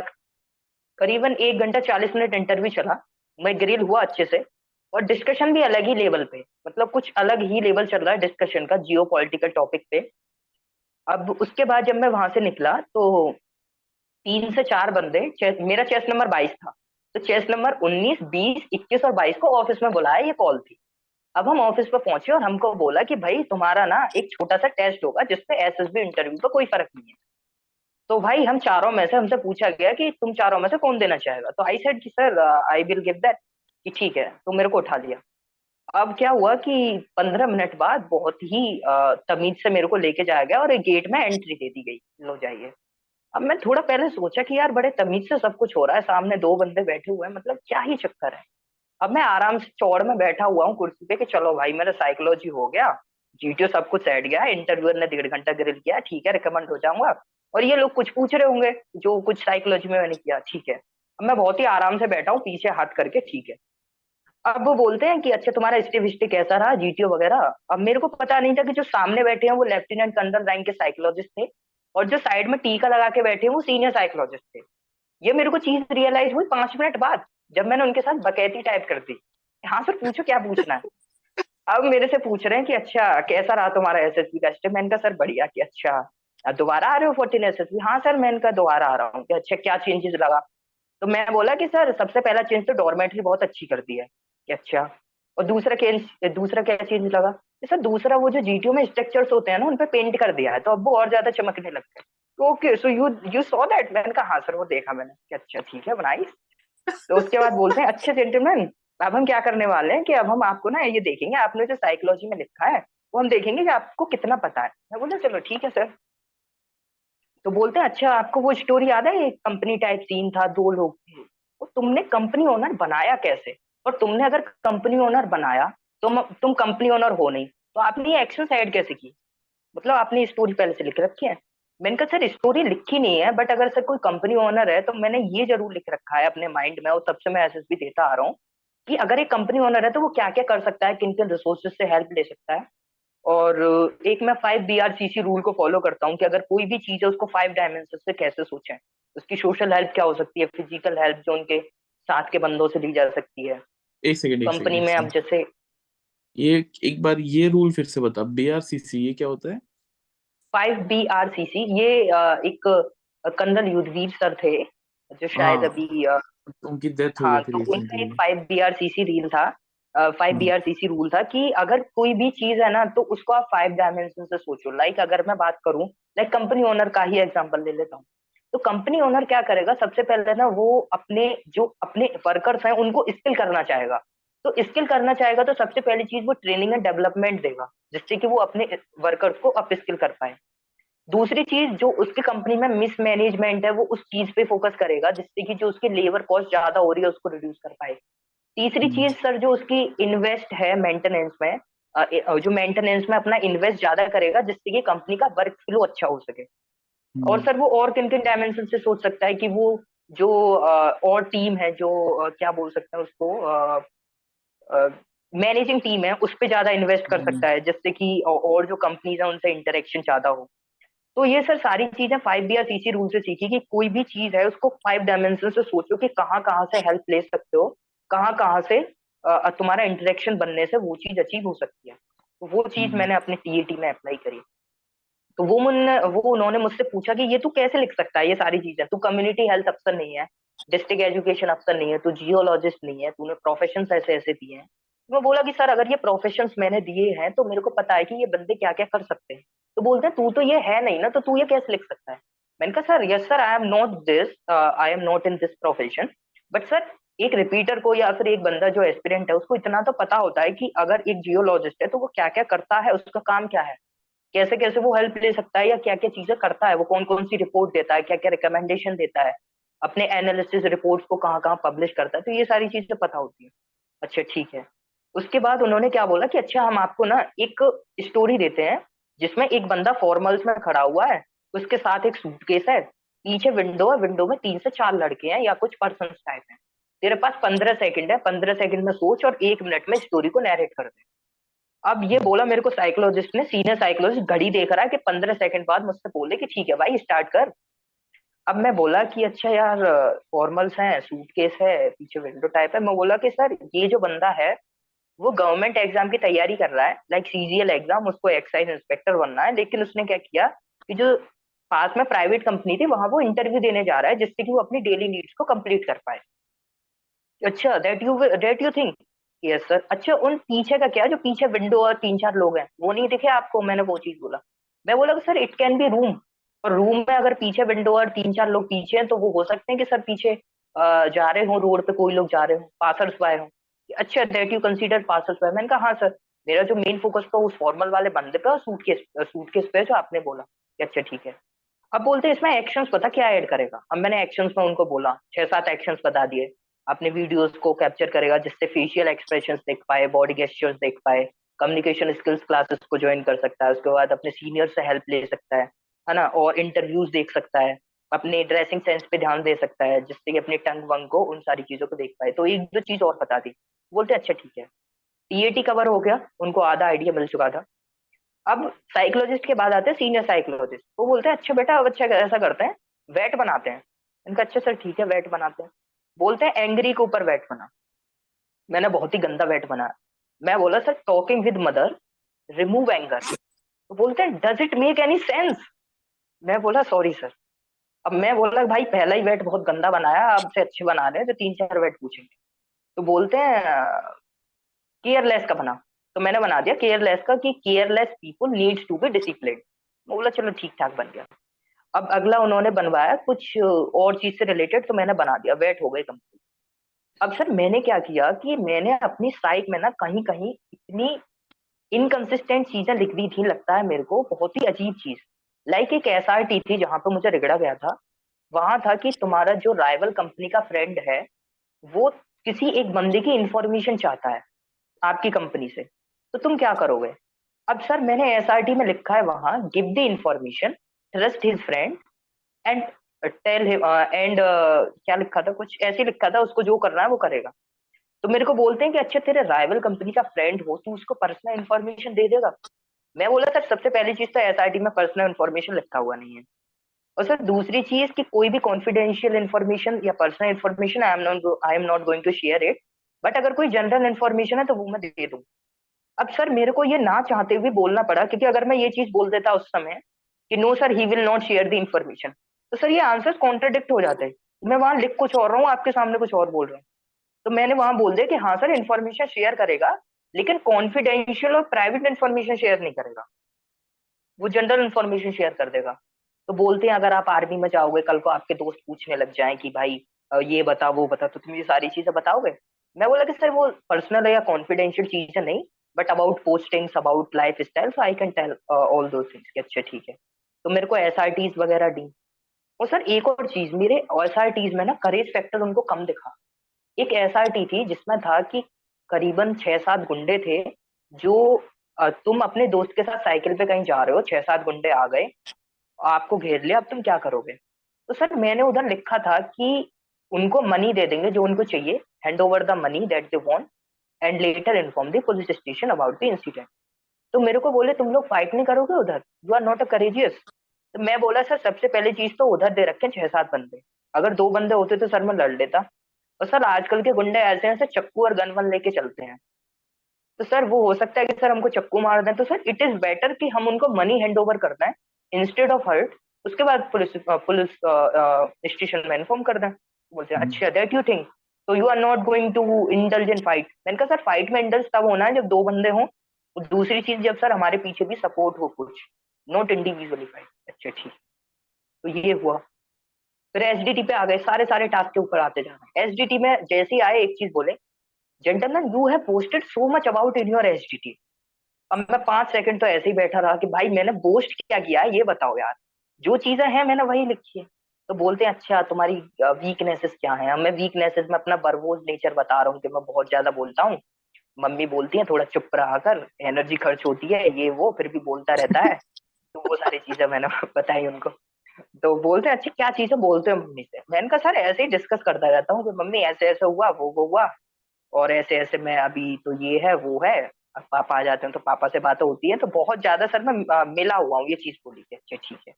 करीबन एक घंटा चालीस मिनट इंटरव्यू चला। मैं ग्रिल हुआ अच्छे से। और डिस्कशन भी अलग ही लेवल पे। मतलब कुछ अलग ही लेवल चल रहा है डिस्कशन का जियो पॉलिटिकल टॉपिक पे। अब उसके बाद जब मैं वहाँ से निकला तो तीन से चार बंदे मेरा चेस नंबर बाईस था। तो चेस नंबर उन्नीस, बीस, इक्कीस और बाईस को ऑफ़िस में बुलाया, ये कॉल थी। अब हम ऑफ़िस पे पहुँचे और हमको बोला कि भाई, तुम्हारा ना एक छोटा सा टेस्ट होगा जिसपे एस एस बी इंटरव्यू पर कोई फ़र्क नहीं है। तो भाई, हम चारों में से हमसे पूछा गया कि तुम चारों में से कौन देना चाहेगा? तो आई सेड कि sir I will give that कि ठीक है तो मेरे को उठा लिया अब क्या हुआ कि पंद्रह मिनट बाद बहुत ही तमीज से मेरे को लेके जाया गया और एक गेट में एंट्री दे दी गई, लो जाइए। अब मैं थोड़ा पहले सोचा कि यार बड़े तमीज से सब कुछ हो रहा है, सामने दो बंदे बैठे हुए हैं मतलब क्या ही चक्कर है। अब मैं आराम से चौड़ में बैठा हुआ हूँ कुर्सी पे कि चलो भाई, मेरा साइकोलॉजी हो गया जीटीओ सब कुछ सेट गया इंटरव्यूअर ने डेढ़ घंटा ग्रिल किया, ठीक है रिकमेंड हो जाऊँगा। और ये लोग कुछ पूछ रहे होंगे, जो कुछ साइकोलॉजी में मैंने किया, ठीक है। अब मैं बहुत ही आराम से बैठा हूँ, पीछे हाथ करके, ठीक है। अब वो बोलते हैं कि अच्छा तुम्हारा स्टे विस्टे कैसा रहा? जीटीओ वगैरह? अब मेरे को पता नहीं था कि जो सामने बैठे हैं वो लेफ्टिनेंट कर्नल रैंक के साइकोलॉजिस्ट थे और जो साइड में टीका लगा के बैठे हैं वो सीनियर साइकोलॉजिस्ट थे। ये मेरे को चीज़ रियलाइज़ हुई पाँच मिनट बाद, जब मैंने उनके साथ बकैती टाइप कर दी। हाँ सर, पूछो क्या पूछना है? अब मेरे से पूछ रहे हैं कि अच्छा कैसा रहा तुम्हारा एस एस का स्टे मैंने कहा, सर, बढ़िया कि अच्छा। दोबारा आ रहे हो फोर्टीन एस एस हाँ सर, मैंने कहा, दोबारा आ रहा हूँ। अच्छा क्या चेंजेस लगा? तो मैं बोला कि, सर, सबसे पहला चेंज तो डॉर्मेट्री बहुत अच्छी कर दी है। अच्छा। और दूसरा चेंज दूसरा क्या चेंज लगा? सर दूसरा वो जो जीटीओ में स्ट्रक्चर्स होते हैं ना उन पे पेंट कर दिया है तो अब वो और ज़्यादा चमकने लगते हैं। Okay so you you saw that मैंने कहा हाँ सर वो देखा मैंने। कि अच्छा ठीक है बनाइस तो उसके बाद बोलते हैं, अच्छे जेंटलमैन अब हम क्या करने वाले हैं कि अब हम आपको ना ये देखेंगे, आपने जो साइकोलॉजी में लिखा है, वो हम देखेंगे कि आपको कितना पता है। मैं बोला, चलो, ठीक है सर तो बोलते हैं अच्छा आपको वो स्टोरी याद है? एक कंपनी टाइप सीन था, दो लोग थे। तो तुमने कंपनी ओनर बनाया कैसे? और तुमने अगर कंपनी ओनर बनाया तो तुम कंपनी ओनर हो नहीं। तो आपने ये एक्शन साइड कैसे की? मतलब आपने स्टोरी पहले से लिख रखी है? मैंने कहा, सर स्टोरी लिखी नहीं है बट अगर सर कोई कंपनी ओनर है तो मैंने ये ज़रूर लिख रखा है अपने माइंड में, और तब से मैं एस देता आ रहा हूँ कि अगर एक कंपनी ओनर है तो वो क्या क्या कर सकता है किन किन रिसोर्सेज से हेल्प ले सकता है? और एक मैं five B R C C rule को फॉलो करता हूँ कि अगर कोई भी चीज़ है, उसको फाइव डायमेंशन से कैसे सोचें? उसकी सोशल हेल्प क्या हो सकती है? फ़िज़िकल हेल्प जो उनके साथ के बंदों से ली जा सकती है। एक सेकंड कंपनी में अब जैसे ये एक बार ये रूल फिर से बता बी आर सी सी ये क्या होता है? Five B R C C ये एक कर्नल युद्धवीर सर थे जो शायद हाँ। अभी उनकी डेथ हो गई तो थी उनका एक five B R C C rule था five B hmm. R C C rule था कि अगर कोई भी चीज़ है ना तो उसको आप फाइव डायमेंशन से सोचो। लाइक अगर मैं बात करूँ लाइक कंपनी ओनर का ही एग्जांपल ले लेता हूँ। तो कंपनी ओनर क्या करेगा? सबसे पहले ना वो अपने जो अपने वर्कर्स हैं उनको स्किल करना चाहेगा। तो स्किल करना चाहेगा तो सबसे पहली चीज़ वो ट्रेनिंग एंड डेवलपमेंट देगा जिससे कि वो अपने वर्कर्स को अप स्किल कर पाए। दूसरी चीज़ जो उसकी कंपनी में मिस मैनेजमेंट है वो उस चीज़ पे फोकस करेगा जिससे कि जो उसकी लेबर कॉस्ट ज़्यादा हो रही है उसको रिड्यूस कर पाए। तीसरी हम्म। चीज़ सर जो उसकी इन्वेस्ट है मेंटेनेंस में जो मेंटेनेंस में अपना इन्वेस्ट ज़्यादा करेगा जिससे कि कंपनी का वर्क फ्लो अच्छा हो सके। और हम्म। सर वो और किन किन डायमेंशन से सोच सकता है कि वो जो और टीम है जो क्या बोल सकते हैं उसको मैनेजिंग टीम है उस पर ज़्यादा इन्वेस्ट कर हम्म। सकता है जिससे कि और जो कंपनीज़ है उनसे इंटरेक्शन ज़्यादा हो तो ये सर सारी चीज़ें फाइव बी या सी रूल से सीखी कि कोई भी चीज़ है उसको फाइव डायमेंशन से सोचो कि कहाँ कहाँ से हेल्प ले सकते हो कहाँ कहाँ से तुम्हारा इंटरेक्शन बनने से वो चीज़ अचीव हो सकती है वो चीज़ हम्म। मैंने अपने टी में अप्लाई करी तो वो मुन, वो उन्होंने मुझसे पूछा कि ये तू कैसे लिख सकता है ये सारी चीज़ें? तू कम्युनिटी हेल्थ अफसर नहीं है डिस्ट्रिक्ट एजुकेशन अफसर नहीं है, तू जियोलॉजिस्ट नहीं है, तूने प्रोफेशन ऐसे ऐसे दिए हैं। तो मैं बोला कि सर, अगर ये प्रोफेशन मैंने दिए हैं तो मेरे को पता है कि ये बंदे क्या क्या कर सकते हैं। तो बोलते हैं, तू तो ये है नहीं ना तो तू ये कैसे लिख सकता है? मैंने कहा, sir yes sir I am not this I am not in this profession but sir एक रिपीटर को या फिर एक बंदा जो एस्पिरेंट है, उसको इतना तो पता होता है कि अगर एक जियोलॉजिस्ट है तो वो क्या क्या करता है, उसका काम क्या है? कैसे कैसे वो हेल्प ले सकता है या क्या क्या चीज़ें करता है, वो कौन कौन सी रिपोर्ट देता है क्या क्या रिकमेंडेशन देता है, अपने एनालिसिस रिपोर्ट्स को कहाँ कहाँ पब्लिश करता है तो ये सारी चीज़ें पता होती है। अच्छा ठीक है। उसके बाद उन्होंने क्या बोला कि अच्छा हम आपको ना एक स्टोरी देते हैं, जिसमें एक बंदा फॉर्मल्स में खड़ा हुआ है, उसके साथ एक सूटकेस है, पीछे विंडो है विंडो में तीन से चार लड़के हैं या कुछ पर्सन टाइप हैं। तेरे पास पंद्रह सेकंड है, पंद्रह सेकंड में सोच और एक मिनट में स्टोरी को नैरेट कर दे। अब ये बोला मेरे को साइकोलॉजिस्ट ने सीनियर साइकोलॉजिस्ट घड़ी देख रहा है कि पंद्रह सेकंड बाद मुझसे बोले कि ठीक है भाई स्टार्ट कर। अब मैं बोला कि अच्छा यार फॉर्मल्स हैं सूटकेस है, पीछे विंडो टाइप है। मैं बोला कि सर, ये जो बंदा है, वो गवर्नमेंट एग्ज़ाम की तैयारी कर रहा है। लाइक सीजीएल एग्ज़ाम उसको एक्साइज इंस्पेक्टर बनना है। लेकिन उसने क्या किया कि जो पास में प्राइवेट कंपनी थी, वहाँ वो इंटरव्यू देने जा रहा है, जिससे कि वो अपनी डेली नीड्स को कंप्लीट कर पाए। अच्छा that you that you think yes sir अच्छा उन पीछे का क्या? जो पीछे विंडो और तीन चार लोग हैं, वो नहीं दिखे आपको? मैंने वो चीज़ बोला। मैं बोला कि, sir it can be room और रूम में अगर पीछे विंडो और तीन चार लोग पीछे हैं तो वो हो सकते हैं कि, सर, पीछे जा रहे हो रोड पे, कोई लोग जा रहे हो पासर्स वाए हो। अच्छा that you consider passers by मैंने कहा हाँ सर मेरा जो मेन फोकस था उस फॉर्मल वाले बंदे पे और सूटकेस सूटकेस पे जो आपने बोला अच्छा ठीक है। अब बोलते हैं, इसमें एक्शंस पता क्या ऐड करेगा? अब मैंने एक्शंस में उनको बोला, छह सात एक्शंस बता दिए। अपने वीडियोस को कैप्चर करेगा, जिससे फेशियल एक्सप्रेशन देख पाए बॉडी गेस्टर्स देख पाए कम्युनिकेशन स्किल्स क्लासेस को ज्वाइन कर सकता है, उसके बाद अपने सीनियर से हेल्प ले सकता है है ना? और इंटरव्यूज़ देख सकता है, अपने ड्रेसिंग सेंस पे ध्यान दे सकता है, जिससे कि अपने टंग वंग को उन सारी चीज़ों को देख पाए। तो एक दो चीज़ और बता दी। बोलते अच्छा ठीक है। टीएटी कवर हो गया, उनको आधा आइडिया मिल चुका था। अब साइकोलॉजिस्ट के बाद आते हैं सीनियर साइकोलॉजिस्ट वो बोलते हैं अच्छा बेटा, अब अच्छा ऐसा करते हैं वेट बनाते हैं। इनका अच्छा सर, ठीक है वेट बनाते हैं। बोलते हैं, एंग्री के ऊपर वेट बना। मैंने बहुत ही गंदा वेट बनाया मैं बोला, sir talking with mother remove anger तो बोलते हैं does it make any sense मैं बोला सॉरी सर अब मैं बोला, भाई, पहला ही वेट बहुत गंदा बनाया आपसे अच्छे बना रहे तो तीन चार वेट पूछेंगे। तो बोलते हैं केयरलेस का बना। तो मैंने बना दिया केयरलेस का कि careless people needs to be discipline बोला, चलो ठीक ठाक बन गया। अब अगला उन्होंने बनवाया कुछ और चीज़ से रिलेटेड तो मैंने बना दिया वेट हो गए कंप्लीट अब सर मैंने क्या किया कि मैंने अपनी साइट में ना कहीं कहीं इतनी इनकंसिस्टेंट चीज़ें लिख दी थी, लगता है मेरे को, बहुत ही अजीब चीज़। लाइक एक एस आर टी थी जहाँ पे मुझे रिगड़ा गया था। वहाँ था कि तुम्हारा जो राइवल कंपनी का फ्रेंड है, वो किसी एक बंदे की इंफॉर्मेशन चाहता है आपकी कंपनी से। तो तुम क्या करोगे? अब सर मैंने एस आर टी में लिखा है वहाँ give the information trust his friend and tell him and क्या लिखा था? कुछ ऐसे लिखा था, उसको जो करना है वो करेगा। तो मेरे को बोलते हैं कि अच्छा तेरे राइवल कंपनी का फ्रेंड हो, तू उसको पर्सनल इन्फॉर्मेशन दे देगा? मैं बोला, सर, सबसे पहली चीज़ तो SIT में पर्सनल इन्फॉर्मेशन लिखा हुआ नहीं है। और सर, दूसरी चीज़ कि कोई भी कॉन्फिडेंशियल इन्फॉर्मेशन या personal information I am not I am not going to share it but अगर कोई जनरल इन्फॉर्मेशन है तो वो मैं दे दूँ। अब सर, मेरे को ये ना चाहते हुए बोलना पड़ा, क्योंकि अगर मैं ये चीज़ बोल देता उस समय कि no sir he will not share the information तो सर ये आंसर कॉन्ट्रोडिक्ट हो जाते हैं। मैं वहाँ लिख कुछ और रहा हूँ, आपके सामने कुछ और बोल रहा हूँ। तो मैंने वहाँ बोल दिया कि हाँ सर इन्फॉर्मेशन शेयर करेगा, लेकिन कॉन्फिडेंशियल और प्राइवेट इन्फॉर्मेशन शेयर नहीं करेगा। वो जनरल इन्फॉर्मेशन शेयर कर देगा। तो बोलते हैं, अगर आप आर्मी में जाओगे, कल को आपके दोस्त पूछने लग जाए कि भाई ये बता वो बता तो तुम ये सारी चीज़ें बताओगे? मैं बोला कि सर वो पर्सनल या कॉन्फिडेंशियल चीज़ें नहीं but about postings about lifestyle so I can tell all those things अच्छा ठीक है। तो मेरे को एस वगैरह दी। और सर, एक और चीज़, मेरे एस आर टीज में ना करेज फैक्टर उनको कम दिखा। एक एस आर टी थी जिसमें था कि करीबन छह सात गुंडे थे जो तुम अपने दोस्त के साथ साइकिल पे कहीं जा रहे हो, छह सात गुंडे आ गए, आपको घेर लिया, अब तुम क्या करोगे? तो सर, मैंने उधर लिखा था कि उनको मनी दे देंगे, जो उनको चाहिए hand over the money that they want and later inform the police station about the incident तो मेरे को बोले तुम लोग फाइट नहीं करोगे उधर? You are not a courageous तो मैं बोला सर सबसे पहली चीज़ तो उधर दे रखे छह सात बंदे। अगर दो बंदे होते तो सर मैं लड़ लेता। और सर आजकल के गुंडे ऐसे हैं सर चक्कू और गन वन लेके चलते हैं। तो सर वो हो सकता है कि सर हमको चक्कू मार दें। तो सर इट इज़ बेटर कि हम उनको मनी हैंड ओवर कर दें इंस्टेड ऑफ़ हर्ट उसके बाद पुलिस पुलिस स्टेशन में इन्फॉर्म कर दें। बोलते हैं हम्म। अच्छा दैट यू थिंक तो you are not going to indulge in fight मैंने कहा सर फाइट में इंडल्ज तब होना है जब दो बंदे हों। दूसरी चीज़ जब सर हमारे पीछे भी सपोर्ट हो कुछ नॉट इंडिविजुअली अच्छा ठीक। तो ये हुआ। फिर एसडीटी पे आ गए सारे सारे टास्क के ऊपर आते जाना। एसडीटी में जैसे ही आए, एक चीज़ बोले gentleman you have posted so much about in your S अब मैं पाँच सेकंड तो ऐसे ही बैठा रहा कि, भाई, मैंने पोस्ट क्या किया है, ये बताओ यार। जो चीज़ें हैं, मैंने वही लिखी है। तो बोलते हैं अच्छा तुम्हारी वीकनेसेस क्या है? मैं वीकनेसेस में अपना बरवोज नेचर बता रहा हूँ कि मैं बहुत ज़्यादा बोलता हूँ। मम्मी बोलती है, थोड़ा चुप रहा कर एनर्जी खर्च होती है, ये वो, फिर भी बोलता रहता है। तो वो सारी चीज़ें मैंने [laughs] बताई उनको। तो बोलते हैं, अच्छी, क्या चीज़ें बोलते हैं मम्मी से? मैंने कहा सर ऐसे ही डिस्कस करता रहता हूँ कि, मम्मी ऐसे ऐसे हुआ, वो वो हुआ, और ऐसे ऐसे मैं अभी तो ये है, वो है, अब पापा आ जाते हैं तो पापा से बातें होती है। तो बहुत ज़्यादा सर मैं मिला हुआ हूँ, ये चीज़ बोली थी अच्छा ठीक है।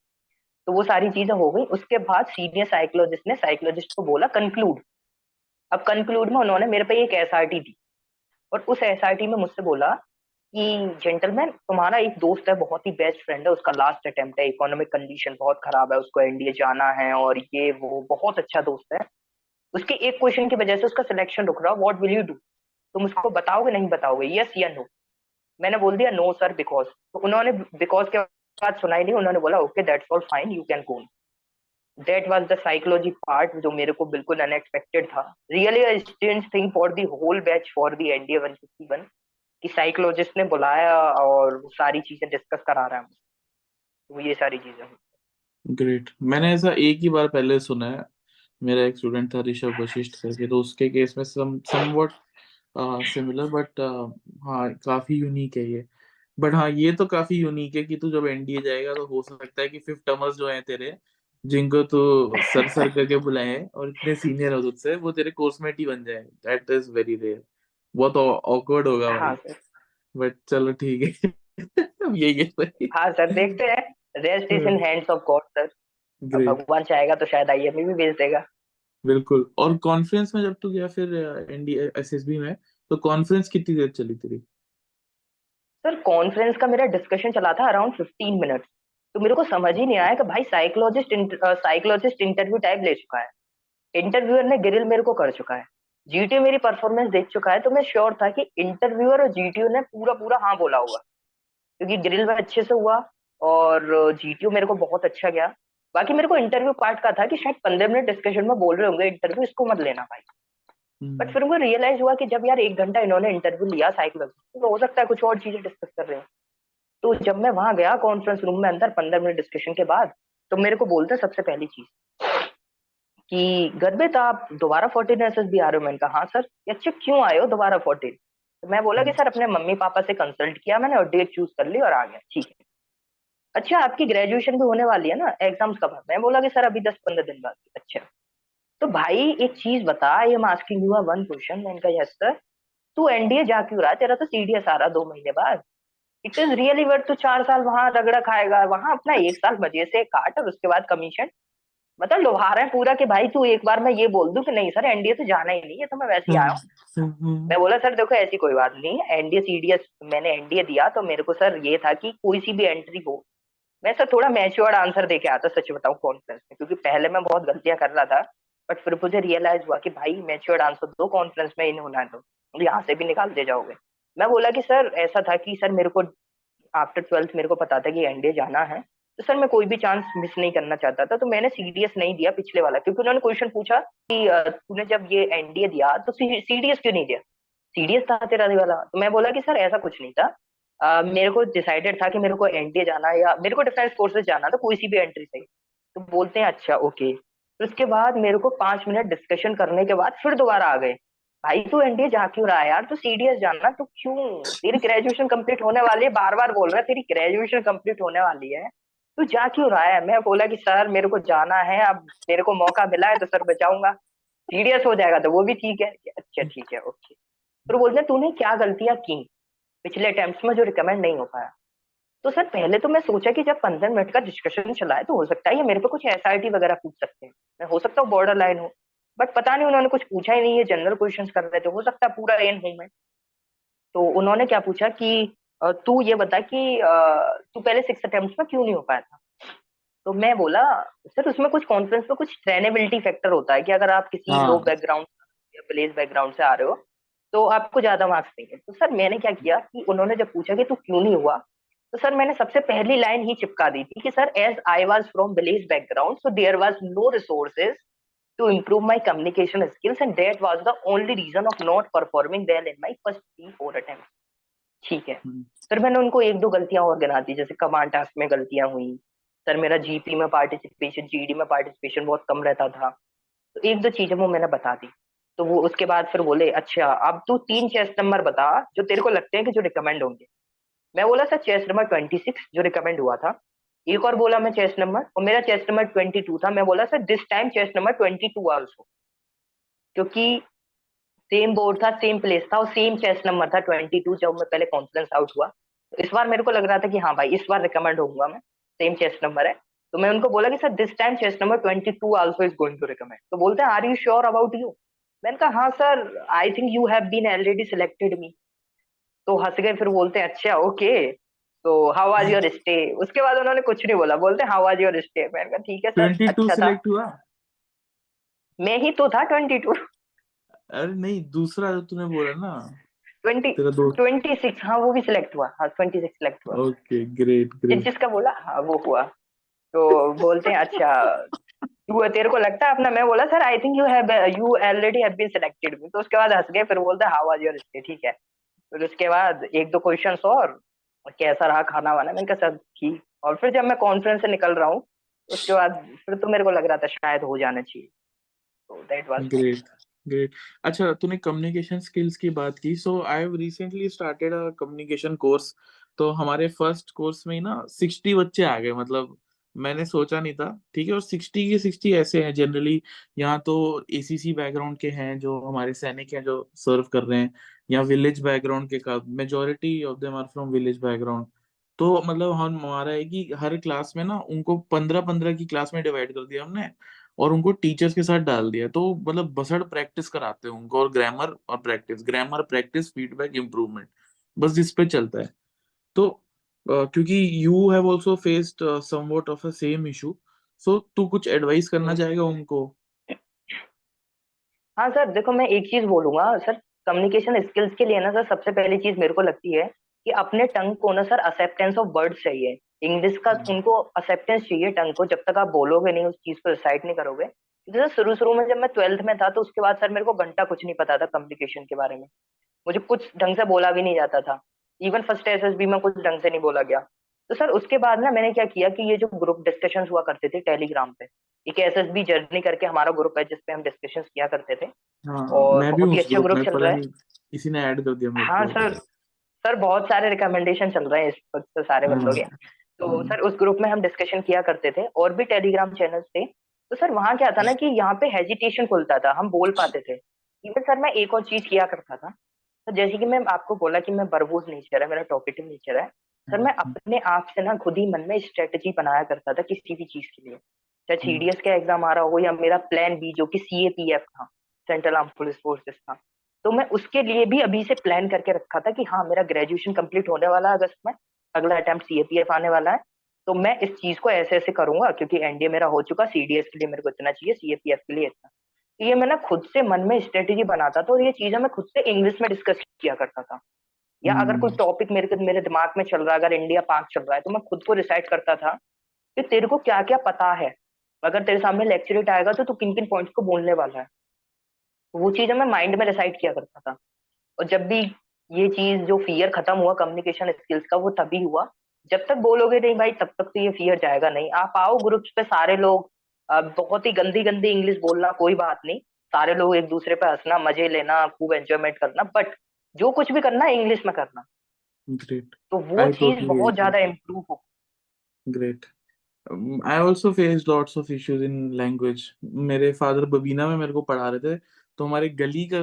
तो वो सारी चीज़ें हो गई। उसके बाद सीनियर साइकोलॉजिस्ट ने साइकोलॉजिस्ट को बोला कंक्लूड अब कंक्लूड में उन्होंने मेरे पे एक एसआरटी दी। और उस एस में मुझसे बोला कि जेंटलमैन तुम्हारा एक दोस्त है, बहुत ही बेस्ट फ्रेंड है, उसका लास्ट अटेम्प्ट है इकोनॉमिक कंडीशन बहुत खराब है, उसको एनडीए जाना है और ये, वो बहुत अच्छा दोस्त है। उसके एक क्वेश्चन की वजह से उसका सिलेक्शन रुक रहा व्हाट विल यू डू तुम उसको बताओगे, नहीं बताओगे? यस या नो मैंने बोल दिया नो सर बिकॉज़ तो उन्होंने बिकॉज़ के बाद सुनाई नहीं, उन्होंने बोला okay that's all fine you can go that was the psychology part जो मेरे को बिल्कुल अनएक्सपेक्टेड था। Really strange thing for the whole batch for the NDA 151 कि साइकोलॉजिस्ट ने बुलाया और वो सारी चीज़ें डिस्कस करा रहा है तो ये सारी चीज़ें ग्रेट मैंने ऐसा एक ही बार पहले सुना है। मेरा एक स्टूडेंट था ऋषभ वशिष्ठ करके तो उसके केस में सम समवट सिमिलर बट हाँ काफ़ी यूनिक है ये। बट हाँ ये तो काफ़ी यूनिक है कि तू जब एनडीए जाएगा तो हो सकता है कि फिफ्थ टर्मर्स जो हैं तेरे जिनको तो सर सर करके बुलाए हैं और इतने सीनियर हो तुझसे वो तेरे कोर्समेट ही बन जाए। दैट इज़ वेरी रेयर बहुत ऑकवर्ड होगा हाँ सर। बट चलो ठीक है। [laughs] अब यही है हाँ सर देखते हैं। Rest is in hands of God sir अब ग्रेट भगवान चाहेगा तो शायद आईएमए भी भेज देगा। बिल्कुल। और कॉन्फ्रेंस में जब तू गया फिर एनडीए एसएसबी में तो कॉन्फ्रेंस कितनी देर चली तेरी? सर कॉन्फ्रेंस का मेरा डिस्कशन चला था अराउंड 15 मिनट्स तो मेरे को समझ ही नहीं आया कि भाई साइकोलॉजिस्ट साइकोलॉजिस्ट इंटरव्यू टाइप ले चुका है। इंटरव्यूअर ने ग्रिल मेरे को कर चुका है। जीटीओ मेरी परफॉर्मेंस देख चुका है तो मैं श्योर था कि इंटरव्यूअर और जीटीओ ने पूरा पूरा हाँ बोला होगा। क्योंकि ग्रिल में अच्छे से हुआ और जीटीओ मेरे को बहुत अच्छा गया। बाकी मेरे को इंटरव्यू पार्ट का था कि शायद पंद्रह मिनट डिस्कशन में बोल रहे होंगे इंटरव्यू इसको मत लेना भाई। बट हम्म फिर मुझे रियलाइज़ हुआ कि जब यार एक घंटा इन्होंने इंटरव्यू लिया साइकोलॉजी तो हो सकता है कुछ और चीज़ें डिस्कस कर रहे हो। तो जब मैं वहाँ गया कॉन्फ्रेंस रूम में अंदर पंद्रह मिनट डिस्कशन के बाद तो मेरे को बोलते सबसे पहली चीज़ कि गर्भित आप दोबारा फोर्टीन एस भी आ रहे हो? मैंने कहा हाँ सर अच्छा क्यों आए हो दोबारा फोर्टीन तो मैं बोला कि, सर, अपने मम्मी पापा से कंसल्ट किया मैंने और डेट चूज़ कर ली और आ गया, ठीक है। अच्छा आपकी ग्रेजुएशन भी होने वाली है ना एग्ज़ाम्स कब है? मैं बोला कि, सर, अभी दस पंद्रह दिन बाद अच्छा। तो भाई, एक चीज़ बता, ये आस्किंग यू वन क्वेश्चन मैंने कहा, यस सर तू एनडीए जा क्यों रहा तेरा तो सीडीएस आ रहा दो महीने बाद। इट इज़ रियली वर्थ तू चार साल वहाँ रगड़ा खाएगा। वहाँ अपना एक साल मज़े से काट और उसके बाद कमीशन मतलब लुभा रहे हैं पूरा कि भाई तू एक बार मैं ये बोल दू कि नहीं, सर एनडीए तो जाना ही नहीं है तो मैं वैसे ही आया हूँ। मैं बोला, सर, देखो, ऐसी कोई बात नहीं एनडीए सीडीएस मैंने एनडीए दिया तो मेरे को, सर, ये था कि कोई सी भी एंट्री हो। मैं, सर, थोड़ा मैच्योर्ड आंसर दे के आता, सच बताऊँ कॉन्फ्रेंस में, क्योंकि पहले मैं बहुत गलतियाँ कर रहा था बट फिर मुझे रियलाइज़ हुआ कि भाई मैच्योर्ड आंसर दो कॉन्फ्रेंस में इन होना है तो। यहाँ से भी निकाल दे जाओगे। मैं बोला कि सर ऐसा था कि सर मेरे को आफ्टर ट्वेल्थ मेरे को पता था कि एनडीए जाना है तो सर मैं कोई भी चांस मिस नहीं करना चाहता था तो मैंने सीडीएस नहीं दिया पिछले वाला क्योंकि उन्होंने क्वेश्चन पूछा कि तूने जब ये एनडीए दिया तो सीडीएस क्यों नहीं दिया? सीडीएस था तेरा वाला। तो मैं बोला कि सर ऐसा कुछ नहीं था। अ, मेरे को डिसाइडेड था कि मेरे को एनडीए जाना या मेरे को डिफेंस फोर्सेस जाना था कोई सी भी एंट्री सही तो बोलते हैं अच्छा ओके फिर उसके बाद मेरे को पाँच मिनट डिस्कशन करने के बाद फिर दोबारा आ गए। भाई तू एनडीए जा क्यों रहा है यार? तू सीडीएस जाना तो क्यों? तेरी ग्रेजुएशन कंप्लीट होने वाली है बार बार बोल रहा है, तेरी ग्रेजुएशन कंप्लीट होने वाली है। तू जा क्यों रहा है? मैं बोला कि, सर, मेरे को जाना है, अब मेरे को मौका मिला है तो सर बचाऊँगा। सीडीएस हो जाएगा तो वो भी ठीक है। अच्छा ठीक है, ओके। फिर बोलते हैं, तूने क्या गलतियाँ की पिछले अटेम्प्ट में जो रिकमेंड नहीं हो पाया? तो सर, पहले तो मैं सोचा कि जब पंद्रह मिनट का डिस्कशन चला है तो हो सकता है ये मेरे पे कुछ एसआईटी वगैरह पूछ सकते हैं। मैं हो सकता हूँ बॉर्डर लाइन हो। बट पता नहीं उन्होंने कुछ पूछा ही नहीं है जनरल क्वेश्चंस कर रहे थे। हो सकता है पूरा एन हूँ मैं। तो उन्होंने क्या पूछा कि तू ये बता कि तू पहले सिक्स अटेम्प्ट में क्यों नहीं हो पाया था? तो मैं बोला सर उसमें कुछ कॉन्फ्रेंस में कुछ ट्रेनेबिलिटी फैक्टर होता है कि अगर आप किसी हाँ। लो बैकग्राउंड या प्लेस बैकग्राउंड से आ रहे हो तो आपको ज़्यादा मार्क्स देंगे तो सर मैंने क्या किया कि उन्होंने जब पूछा कि तू क्यों नहीं हुआ तो सर मैंने सबसे पहली लाइन ही चिपका दी थी कि sir as I was from village background so there was no resources to improve my communication skills and that was the only reason of not performing well in my first three four attempts. ठीक है। हम्म। फिर मैंने उनको एक दो गलतियाँ और गिना दी जैसे कमांड टास्क में गलतियाँ हुई सर मेरा जीपी में पार्टिसिपेशन जीडी में पार्टिसिपेशन बहुत कम रहता था। तो एक दो चीज़ें वो मैंने बता दी। तो वो उसके बाद फिर बोले अच्छा अब तू तीन चेस्ट नंबर बता जो तेरे को लगते हैं कि जो रिकमेंड होंगे। मैं बोला sir chest number twenty six जो रिकमेंड हुआ था एक और बोला मैं चेस्ट नंबर और मेरा चेस्ट नंबर ट्वेंटी टू था। मैं बोला, sir this time chest number twenty two also क्योंकि सेम बोर्ड था सेम प्लेस था, और सेम चेस्ट नंबर था ट्वेंटी टू जब मैं पहले कॉन्फ्रेंस आउट हुआ। तो इस बार मेरे को लग रहा था कि हाँ भाई, इस बार रिकमेंड होऊँगा मैं सेम चेस्ट नंबर है। तो मैं उनको बोला कि, sir this time chest number twenty two also is going to recommend तो बोलते हैं are you sure about you मैंने कहा हाँ sir I think you have been already selected me तो हंस गए, फिर बोलते हैं अच्छा ओके तो हाउ आज योर स्टे उसके बाद उन्होंने कुछ नहीं बोला। बोलते हाउ आज योर स्टे मैंने कहा ठीक है सर अच्छा था। सिलेक्ट हुआ? मैं ही तो था ट्वेंटी टू अरे नहीं दूसरा जो तूने बोला ना। ट्वेंटी तेरा दोस्त ट्वेंटी सिक्स हाँ वो भी सिलेक्ट हुआ। हाँ ट्वेंटी सिक्स सिलेक्ट हुआ ओके ग्रेट जिस ग्रेट जिसका बोला हाँ वो हुआ। तो बोलते हैं अच्छा तू तेरे को लगता है अपना? मैं बोला sir I think you have you already have been selected तो उसके बाद हंस गए फिर बोलते हाउ आज योर स्टे ठीक है। फिर उसके बाद एक दो क्वेश्चंस और कैसा रहा खाना वाना। मैंने कहा सर ठीक। और फिर जब मैं कॉन्फ्रेंस से निकल रहा हूँ, उसके बाद फिर तो मेरे को लग रहा था शायद हो जाना चाहिए। तो दैट वाज ग्रेट ग्रेट अच्छा तूने कम्युनिकेशन स्किल्स की बात की। So I have recently started a communication course तो हमारे फ़र्स्ट कोर्स में ना 60 बच्चे आ गए। मतलब मैंने सोचा नहीं था, ठीक है? और 60 के 60 ऐसे हैं जनरली यहाँ तो एसीसी बैकग्राउंड के हैं, जो हमारे सैनिक हैं, जो सर्व कर रहे हैं। या विलेज बैकग्राउंड के का majority of them are from village background तो मतलब हम हमारा है कि हर क्लास में ना उनको पंद्रह पंद्रह की क्लास में डिवाइड कर दिया हमने और उनको टीचर्स के साथ डाल दिया। तो मतलब बसड़ प्रैक्टिस कराते हैं उनको और ग्रामर और practice grammar practice feedback improvement बस इस पे चलता है। तो अ, क्योंकि you have also faced somewhat of a same issue so तू कुछ एडवाइस करना। चाहेगा उनको? हाँ सर देखो मैं एक चीज़ बोलूँगा सर कम्युनिकेशन स्किल्स के लिए ना सर सबसे पहली चीज़ मेरे को लगती है कि अपने टंग को ना सर एक्सेप्टेंस ऑफ़ वर्ड्स चाहिए। इंग्लिश का हम्म। उनको एक्सेप्टेंस चाहिए टंग को जब तक आप बोलोगे नहीं उस चीज़ को रिसाइट नहीं करोगे। जैसे शुरू शुरू में जब मैं ट्वेल्थ में था तो उसके बाद सर मेरे को घंटा कुछ नहीं पता था कम्युनिकेशन के बारे में। मुझे कुछ ढंग से बोला भी नहीं जाता था। Even first S S B में कुछ ढंग से नहीं बोला गया। तो सर उसके बाद ना मैंने क्या किया कि ये जो ग्रुप डिस्कशन हुआ करते थे टेलीग्राम पे एक एस एस बी जर्नी करके हमारा ग्रुप है जिसपे हम डिस्कशन किया करते थे। हाँ और बहुत ही अच्छा ग्रुप चल रहा है। इसी ने ऐड कर दिया हाँ सर सर बहुत सारे रिकमेंडेशन चल रहे हैं इस वक्त तो सारे हाँ। बंदों के। तो हम्म। सर उस ग्रुप में हम डिस्कशन किया करते थे और भी टेलीग्राम चैनल्स थे। तो सर वहाँ क्या था ना कि यहाँ पे हेजिटेशन खुलता था हम बोल पाते थे। इवन सर मैं एक और चीज़ किया करता था। तो जैसे कि मैं आपको बोला कि मैं बरबूज नेचर है मेरा टॉकेटिव नेचर है। सर मैं हम्म। अपने आप से ना खुद ही मन में स्ट्रेटजी बनाया करता था किसी भी चीज़ के लिए। चाहे हम्म। सीडीएस का एग्ज़ाम आ रहा हो या मेरा प्लान बी जो कि सीएपीएफ था सेंट्रल आर्म पुलिस फोर्सेस था। तो मैं उसके लिए भी अभी से प्लान करके रखा था कि हाँ मेरा ग्रेजुएशन कंप्लीट होने वाला है अगस्त में अगला अटेम्प्ट सीएपीएफ आने वाला है। तो मैं इस चीज़ को ऐसे ऐसे करूँगा क्योंकि एनडीए मेरा हो चुका सीडीएस के लिए मेरे को इतना चाहिए सीएपीएफ के लिए इतना। तो ये मैं ना खुद से मन में स्ट्रेटेजी बनाता था और ये चीज़ें मैं खुद से इंग्लिश में डिस्कस किया करता था। या अगर कोई हम्म। टॉपिक मेरे मेरे दिमाग में चल रहा है अगर इंडिया पाक चल रहा है तो मैं खुद को रिसाइट करता था कि तेरे को क्या क्या पता है। अगर तेरे सामने लेक्चरेट आएगा तो तू किन किन पॉइंट्स को बोलने वाला है। वो चीज़ें मैं माइंड में रिसाइट किया करता था। और जब भी ये चीज़ जो फियर खत्म हुआ कम्युनिकेशन स्किल्स का वो तभी हुआ। जब तक बोलोगे नहीं भाई तब तक तो ये फियर जाएगा नहीं। आप आओ ग्रुप्स पे सारे लोग बहुत ही गंदी गंदी इंग्लिश बोलना कोई बात नहीं। सारे लोग एक दूसरे पे हंसना मज़े लेना खूब एंजॉयमेंट करना बट जो कुछ भी करना है इंग्लिश में करना। ग्रेट तो वो चीज़ बहुत ज़्यादा इम्प्रूव हो। Great I also face lots of issues in language मेरे फादर बबीना में मेरे को पढ़ा रहे थे तो हमारे गली का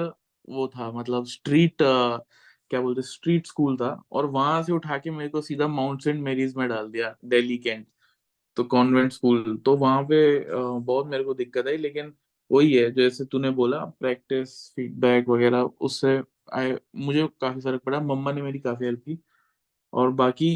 वो था मतलब स्ट्रीट क्या बोलते स्ट्रीट स्कूल था और वहाँ से उठा के मेरे को सीधा माउंट सेंट मेरीज में डाल दिया दिल्ली कैंट तो कॉन्वेंट स्कूल तो वहाँ पे अ, बहुत मेरे को दिक्कत आई लेकिन वही है जैसे तूने बोला प्रैक्टिस फीडबैक वगैरह उससे आई मुझे काफ़ी फ़र्क पड़ा। मम्मा ने मेरी काफ़ी हेल्प की। और बाकी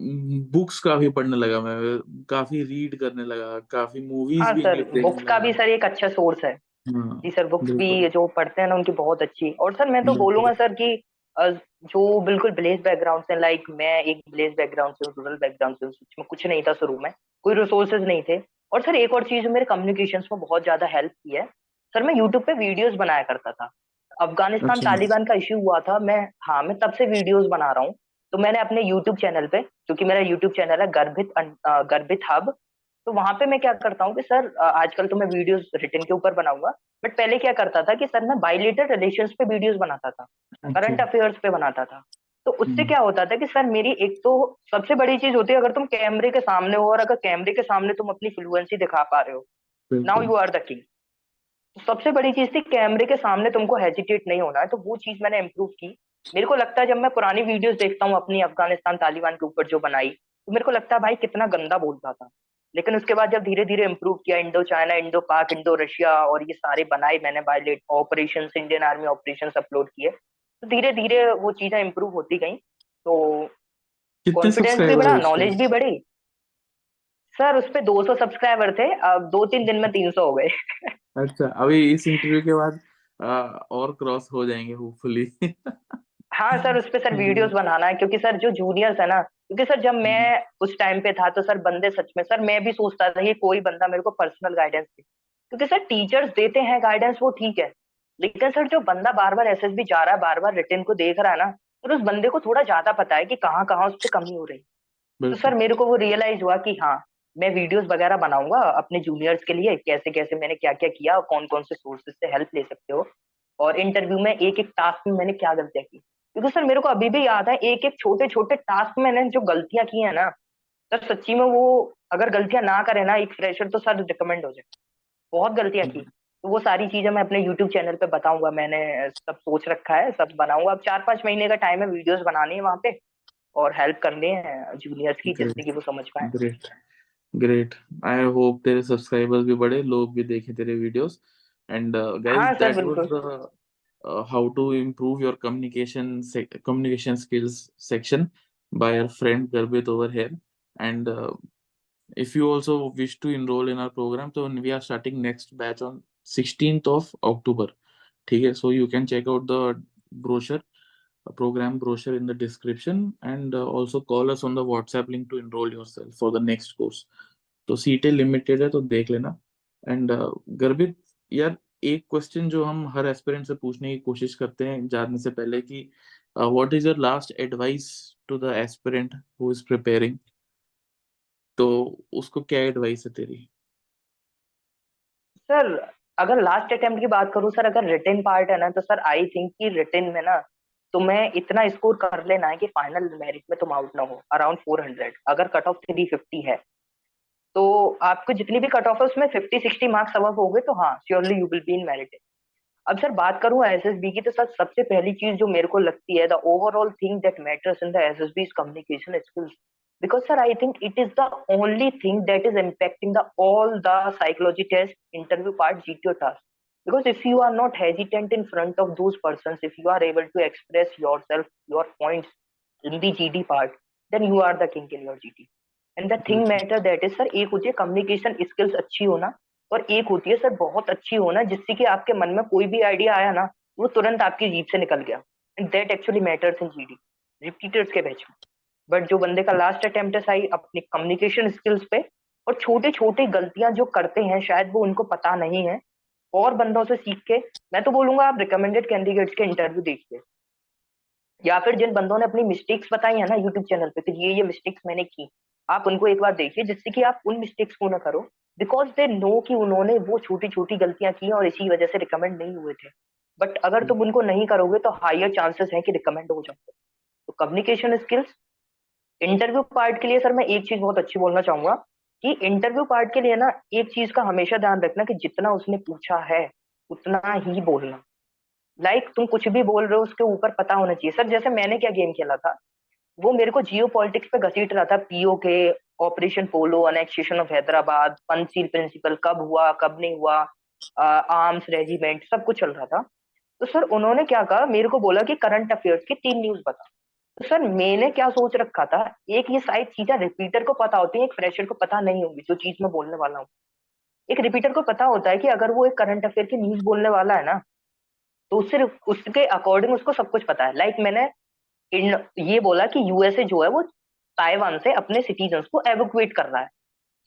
बुक्स काफ़ी पढ़ने लगा मैं। काफ़ी रीड करने लगा। काफ़ी मूवीज़ हाँ भी सर बुक्स का भी सर एक अच्छा सोर्स है। हाँ जी सर बुक्स भी जो पढ़ते हैं ना उनकी बहुत अच्छी। और सर मैं तो बोलूँगा सर कि जो बिल्कुल विलेज बैकग्राउंड से लाइक मैं एक विलेज बैकग्राउंड से रूरल बैकग्राउंड से हूँ, सच में कुछ नहीं था शुरू में। कोई रिसोर्सेज नहीं थे। और सर एक और चीज़ मेरे कम्युनिकेशन में बहुत ज़्यादा हेल्प की है। सर मैं यूट्यूब पे वीडियोस बनाया करता था। अफ़गानिस्तान अच्छा। तालिबान का इश्यू हुआ था। मैं हाँ मैं तब से वीडियोस बना रहा हूँ। तो मैंने अपने यूट्यूब चैनल पे क्योंकि मेरा यूट्यूब चैनल है गर्भित गर्भित हब तो वहाँ पे मैं क्या करता हूँ कि सर आजकल तो मैं वीडियोस रिटर्न के ऊपर बनाऊँगा बट पहले क्या करता था कि सर मैं बाइलेटर रिलेशन पे वीडियोस बनाता था करंट अच्छा। अफेयर्स पे बनाता था। तो उससे हम्म। क्या होता था कि सर मेरी एक तो सबसे बड़ी चीज़ होती है अगर तुम कैमरे के सामने हो और अगर कैमरे के सामने तुम अपनी फ्लुएंसी दिखा पा रहे हो now you are the king सबसे बड़ी चीज़ थी कैमरे के सामने तुमको हेजिटेट नहीं होना है तो वो चीज़ मैंने इम्प्रूव की। मेरे को लगता है जब मैं पुरानी वीडियोस देखता हूँ अपनी अफ़गानिस्तान तालिबान के ऊपर जो बनाई तो मेरे को लगता है भाई कितना गंदा बोलता था। लेकिन उसके बाद जब धीरे धीरे इम्प्रूव किया Indo China Indo Pak Indo Russia और ये सारे बनाए मैंने बायोलेट operation Indian army operation upload किए तो धीरे धीरे वो चीज़ें इम्प्रूव होती गई। तो कॉन्फिडेंस भी बढ़ा नॉलेज भी बढ़ी। सर उस पे 200 सब्सक्राइबर थे अब दो तीन दिन में 300 हो गए। [laughs] अच्छा अभी इस इंटरव्यू के बाद आ, और क्रॉस हो जाएँगे होपफुली [laughs] हाँ सर उस पे सर वीडियोस [laughs] बनाना है क्योंकि सर जो जूनियर्स है ना क्योंकि सर जब मैं उस टाइम पे था तो सर बंदे सच में सर मैं भी सोचता था कि कोई बंदा मेरे को पर्सनल गाइडेंस दे। क्योंकि सर टीचर्स देते हैं गाइडेंस वो ठीक है। लेकिन सर जो बंदा बार बार एसएसबी जा रहा है बार बार रिटर्न को देख रहा है ना तो उस बंदे को थोड़ा ज़्यादा पता है कि कहाँ कहाँ उस पर कमी हो रही तो सर मेरे को वो रियलाइज़ हुआ कि हाँ मैं वीडियोस वगैरह बनाऊँगा अपने जूनियर्स के लिए, कैसे कैसे मैंने क्या क्या किया और कौन कौन से सोर्सेज से हेल्प ले सकते हो। और इंटरव्यू में एक एक टास्क में मैंने क्या गलतियाँ की। क्योंकि सर मेरे को अभी भी याद है, एक एक छोटे छोटे टास्क में जो गलतियाँ की है ना सर सच्ची में वो अगर गलतियाँ ना करे ना, एक फ्रेशर तो सर रिकमेंड हो जाए। बहुत गलतियाँ की। तो वो सारी चीज़ें मैं अपने यूट्यूब चैनल पे बताऊँगा। मैंने सब सोच रखा है, सब बनाऊँगा। अब चार, पाँच महीने का टाइम है वीडियोस बनानी है वहाँ पे और हेल्प करनी है जूनियर्स की, जिससे कि वो समझ पाए। ग्रेट आई होप तेरे सब्सक्राइबर्स भी बढ़े लोग भी देखें तेरे videos and guys that was how to improve your communication communication skills section by your friend Garbhit over here and if you also wish to enroll in our program so we are starting next batch on 16th of October ठीक है so you can check out the brochure program brochure in the description and uh, also call us on the WhatsApp link to enroll yourself for the next course. तो सीटें limited है तो देख लेना। And गर्भित यार एक क्वेश्चन जो हम हर एस्पिरेंट से पूछने की कोशिश करते हैं जानने से पहले कि what is your last advice to the aspirant who is preparing तो उसको क्या एडवाइस है तेरी? सर अगर लास्ट अटेम्प्ट की बात करूँ सर अगर रिटर्न पार्ट है ना तो सर आई थिंक कि रिटर्न में ना तुम्हें इतना स्कोर कर लेना है कि फाइनल मेरिट में तुम आउट ना हो अराउंड 400 अगर कट ऑफ़ 350 है तो आपको जितनी भी कट ऑफ़ है, उसमें 50 60 मार्क्स अब हो गए तो हाँ surely you will be in merit अब सर बात करूँ बी की तो सर सबसे पहली चीज़ जो मेरे को लगती है the overall thing that matters in the SSB is communication skills because sir, i think it is the only thing that is impacting the, all the psychology test, interview part gto task because if you are not hesitant in front of those persons if you are able to express yourself your points in the gd part then you are the king in your gd and the thing matter that is sir एक होती है communication skills अच्छी होना और एक होती है sir बहुत अच्छी होना जिससे कि आपके मन में कोई भी आइडिया आया ना वो तुरंत आपकी जीप से निकल गया and that actually matters in GD repeaters के बैच में बट जो बंदे का लास्ट अटेम्प्ट है सही अपनी कम्युनिकेशन स्किल्स पे और छोटे छोटे गलतियाँ जो करते हैं शायद वो उनको पता नहीं है और बंदों से सीख के, मैं तो बोलूँगा आप रिकमेंडेड कैंडिडेट्स के इंटरव्यू देखिए। या फिर जिन बंदों ने अपनी मिस्टेक्स बताई है ना यूट्यूब चैनल पे कि ये ये मिस्टेक्स मैंने की, आप उनको एक बार देखिए, जिससे कि आप उन मिस्टेक्स को ना करो बिकॉज़ दे नो कि उन्होंने वो छोटी छोटी गलतियाँ की और इसी वजह से रिकमेंड नहीं हुए थे। बट अगर तुम उनको नहीं करोगे तो हायर चांसेस है कि रिकमेंड हो जाओगे। तो कम्युनिकेशन स्किल्स इंटरव्यू पार्ट के लिए सर मैं एक चीज़ बहुत अच्छी बोलना चाहूँगा कि इंटरव्यू पार्ट के लिए ना एक चीज़ का हमेशा ध्यान रखना कि जितना उसने पूछा है उतना ही बोलना। लाइक like, तुम कुछ भी बोल रहे हो उसके ऊपर पता होना चाहिए। सर जैसे मैंने क्या गेम खेला था वो मेरे को जियो पॉलिटिक्स पे घसीट रहा था। पीओ के operation Polo annexation of Hyderabad Panchsheel principle कब हुआ कब नहीं हुआ आर्म्स रेजिमेंट सब कुछ चल रहा था। तो सर उन्होंने क्या कहा? मेरे को बोला कि करंट अफेयर्स की तीन न्यूज़ बता तो सर, मैंने क्या सोच रखा था? एक ये सारी चीज़ें रिपीटर को पता होती है, एक फ्रेशर को पता नहीं होगी, जो चीज़ मैं बोलने वाला हूँ। एक रिपीटर को पता होता है कि अगर वो एक करंट अफेयर की न्यूज़ बोलने वाला है ना तो उससे उसके अकॉर्डिंग उसको सब कुछ पता है। लाइक like मैंने ये बोला कि यूएसए जो है, वो ताइवान से अपने सिटीजन को एवोकुएट कर रहा है।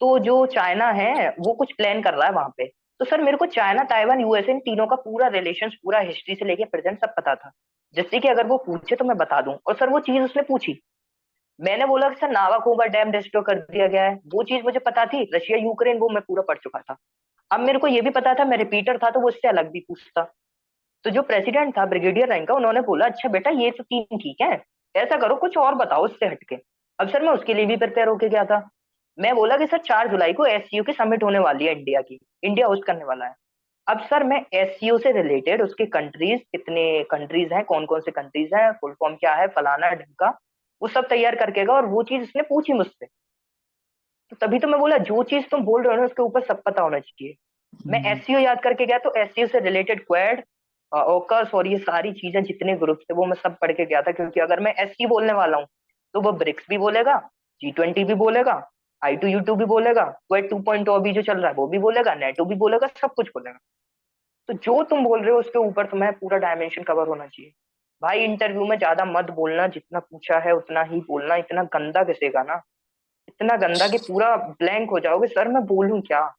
तो जो चाइना है, वो कुछ प्लान कर रहा है वहाँ पे। तो सर मेरे को चाइना, ताइवान, यूएसए, इन तीनों का पूरा रिलेशन पूरा हिस्ट्री से लेके प्रेजेंट सब पता था। जिससे कि अगर वो पूछे तो मैं बता दूँ। और सर वो चीज़ उसने पूछी। मैंने बोला कि सर नावाकोबा डैम डिस्ट्रॉय कर दिया गया है। वो चीज़ मुझे पता थी। रशिया, यूक्रेन, वो मैं पूरा पढ़ चुका था। अब मेरे को ये भी पता था, मैं रिपीटर था तो वो इससे अलग भी पूछता। तो जो प्रेसिडेंट था ब्रिगेडियर रैंक का, उन्होंने बोला अच्छा बेटा, ये तो तीन ठीक है। ऐसा करो, कुछ और बताओ उससे हटके। अब सर मैं उसके लिए भी प्रिपेयर होके गया था। मैं बोला कि सर चार जुलाई को एस के समिट होने वाली है इंडिया की। इंडिया होस्ट करने वाला है। अब सर मैं एस से रिलेटेड उसके कंट्रीज़ कितने कंट्रीज़ हैं कौन कौन से कंट्रीज़ हैं फुल फॉर्म क्या है फलाना ढंका वो सब तैयार करके गया और वो चीज़ उसने पूछी मुझसे। तो तभी तो मैं बोला जो चीज़ तुम बोल रहे हो ना उसके ऊपर सब पता होना चाहिए। मैं हम्म, एस याद करके गया तो एस से रिलेटेड क्वेड ओकस और ये सारी चीज़ें जितने ग्रुप थे वो मैं सब पढ़ के गया था क्योंकि अगर मैं एस बोलने वाला हूँ तो वो ब्रिक्स भी बोलेगा जी ट्वेंटी भी बोलेगा आई टू यू टू भी बोलेगा क्वेड टू पॉइंट अभी जो चल रहा है वो भी बोलेगा नेटो भी बोलेगा सब कुछ बोलेगा। तो जो तुम बोल रहे हो उसके ऊपर तुम्हें पूरा डायमेंशन कवर होना चाहिए। भाई इंटरव्यू में ज़्यादा मत बोलना जितना पूछा है उतना ही बोलना इतना गंदा घिसेगा ना इतना गंदा कि पूरा ब्लैंक हो जाओगे सर मैं बोलूँ क्या?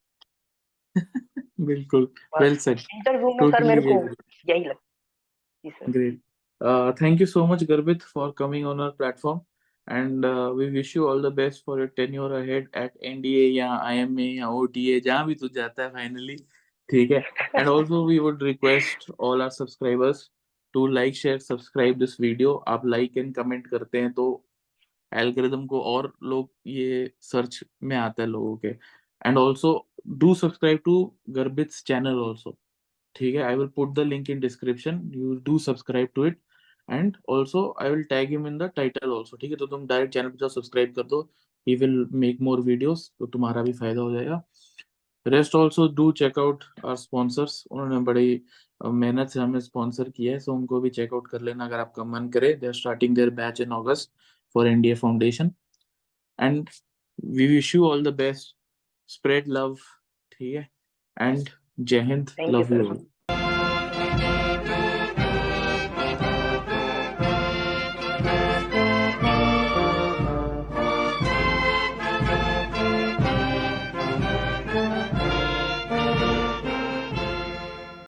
[laughs] बिल्कुल वेल सेड इंटरव्यू में सर मेरे को यही लगता जी sir. Great. Uh, thank you so much, Garbit, for coming and we wish you all the best for your ten your ahead at N D A या आई एम ए या O T A जहाँ भी तू जाता है finally ठीक है? And also we would request all our subscribers to like share subscribe this video आप लाइक एंड कमेंट करते हैं तो एल्गोरिदम को और लोग ये सर्च में आता है लोगों के। And also do subscribe to Garbhit's channel also ठीक है? I will put the link in description you do subscribe to it and also I will tag him in the title also ठीक है? तो तुम डायरेक्ट चैनल पे जाओ subscribe कर दो। He will make more videos तो तुम्हारा भी फ़ायदा हो जाएगा। Rest also do check out our sponsors उन्होंने बड़ी मेहनत से हमें स्पॉन्सर किया है सो उनको भी चेकआउट कर लेना अगर आपका मन करे। They are starting their batch in August for NDA foundation and we wish you all the best spread love ठीक है? एंड जय हिंद लव यू ऑल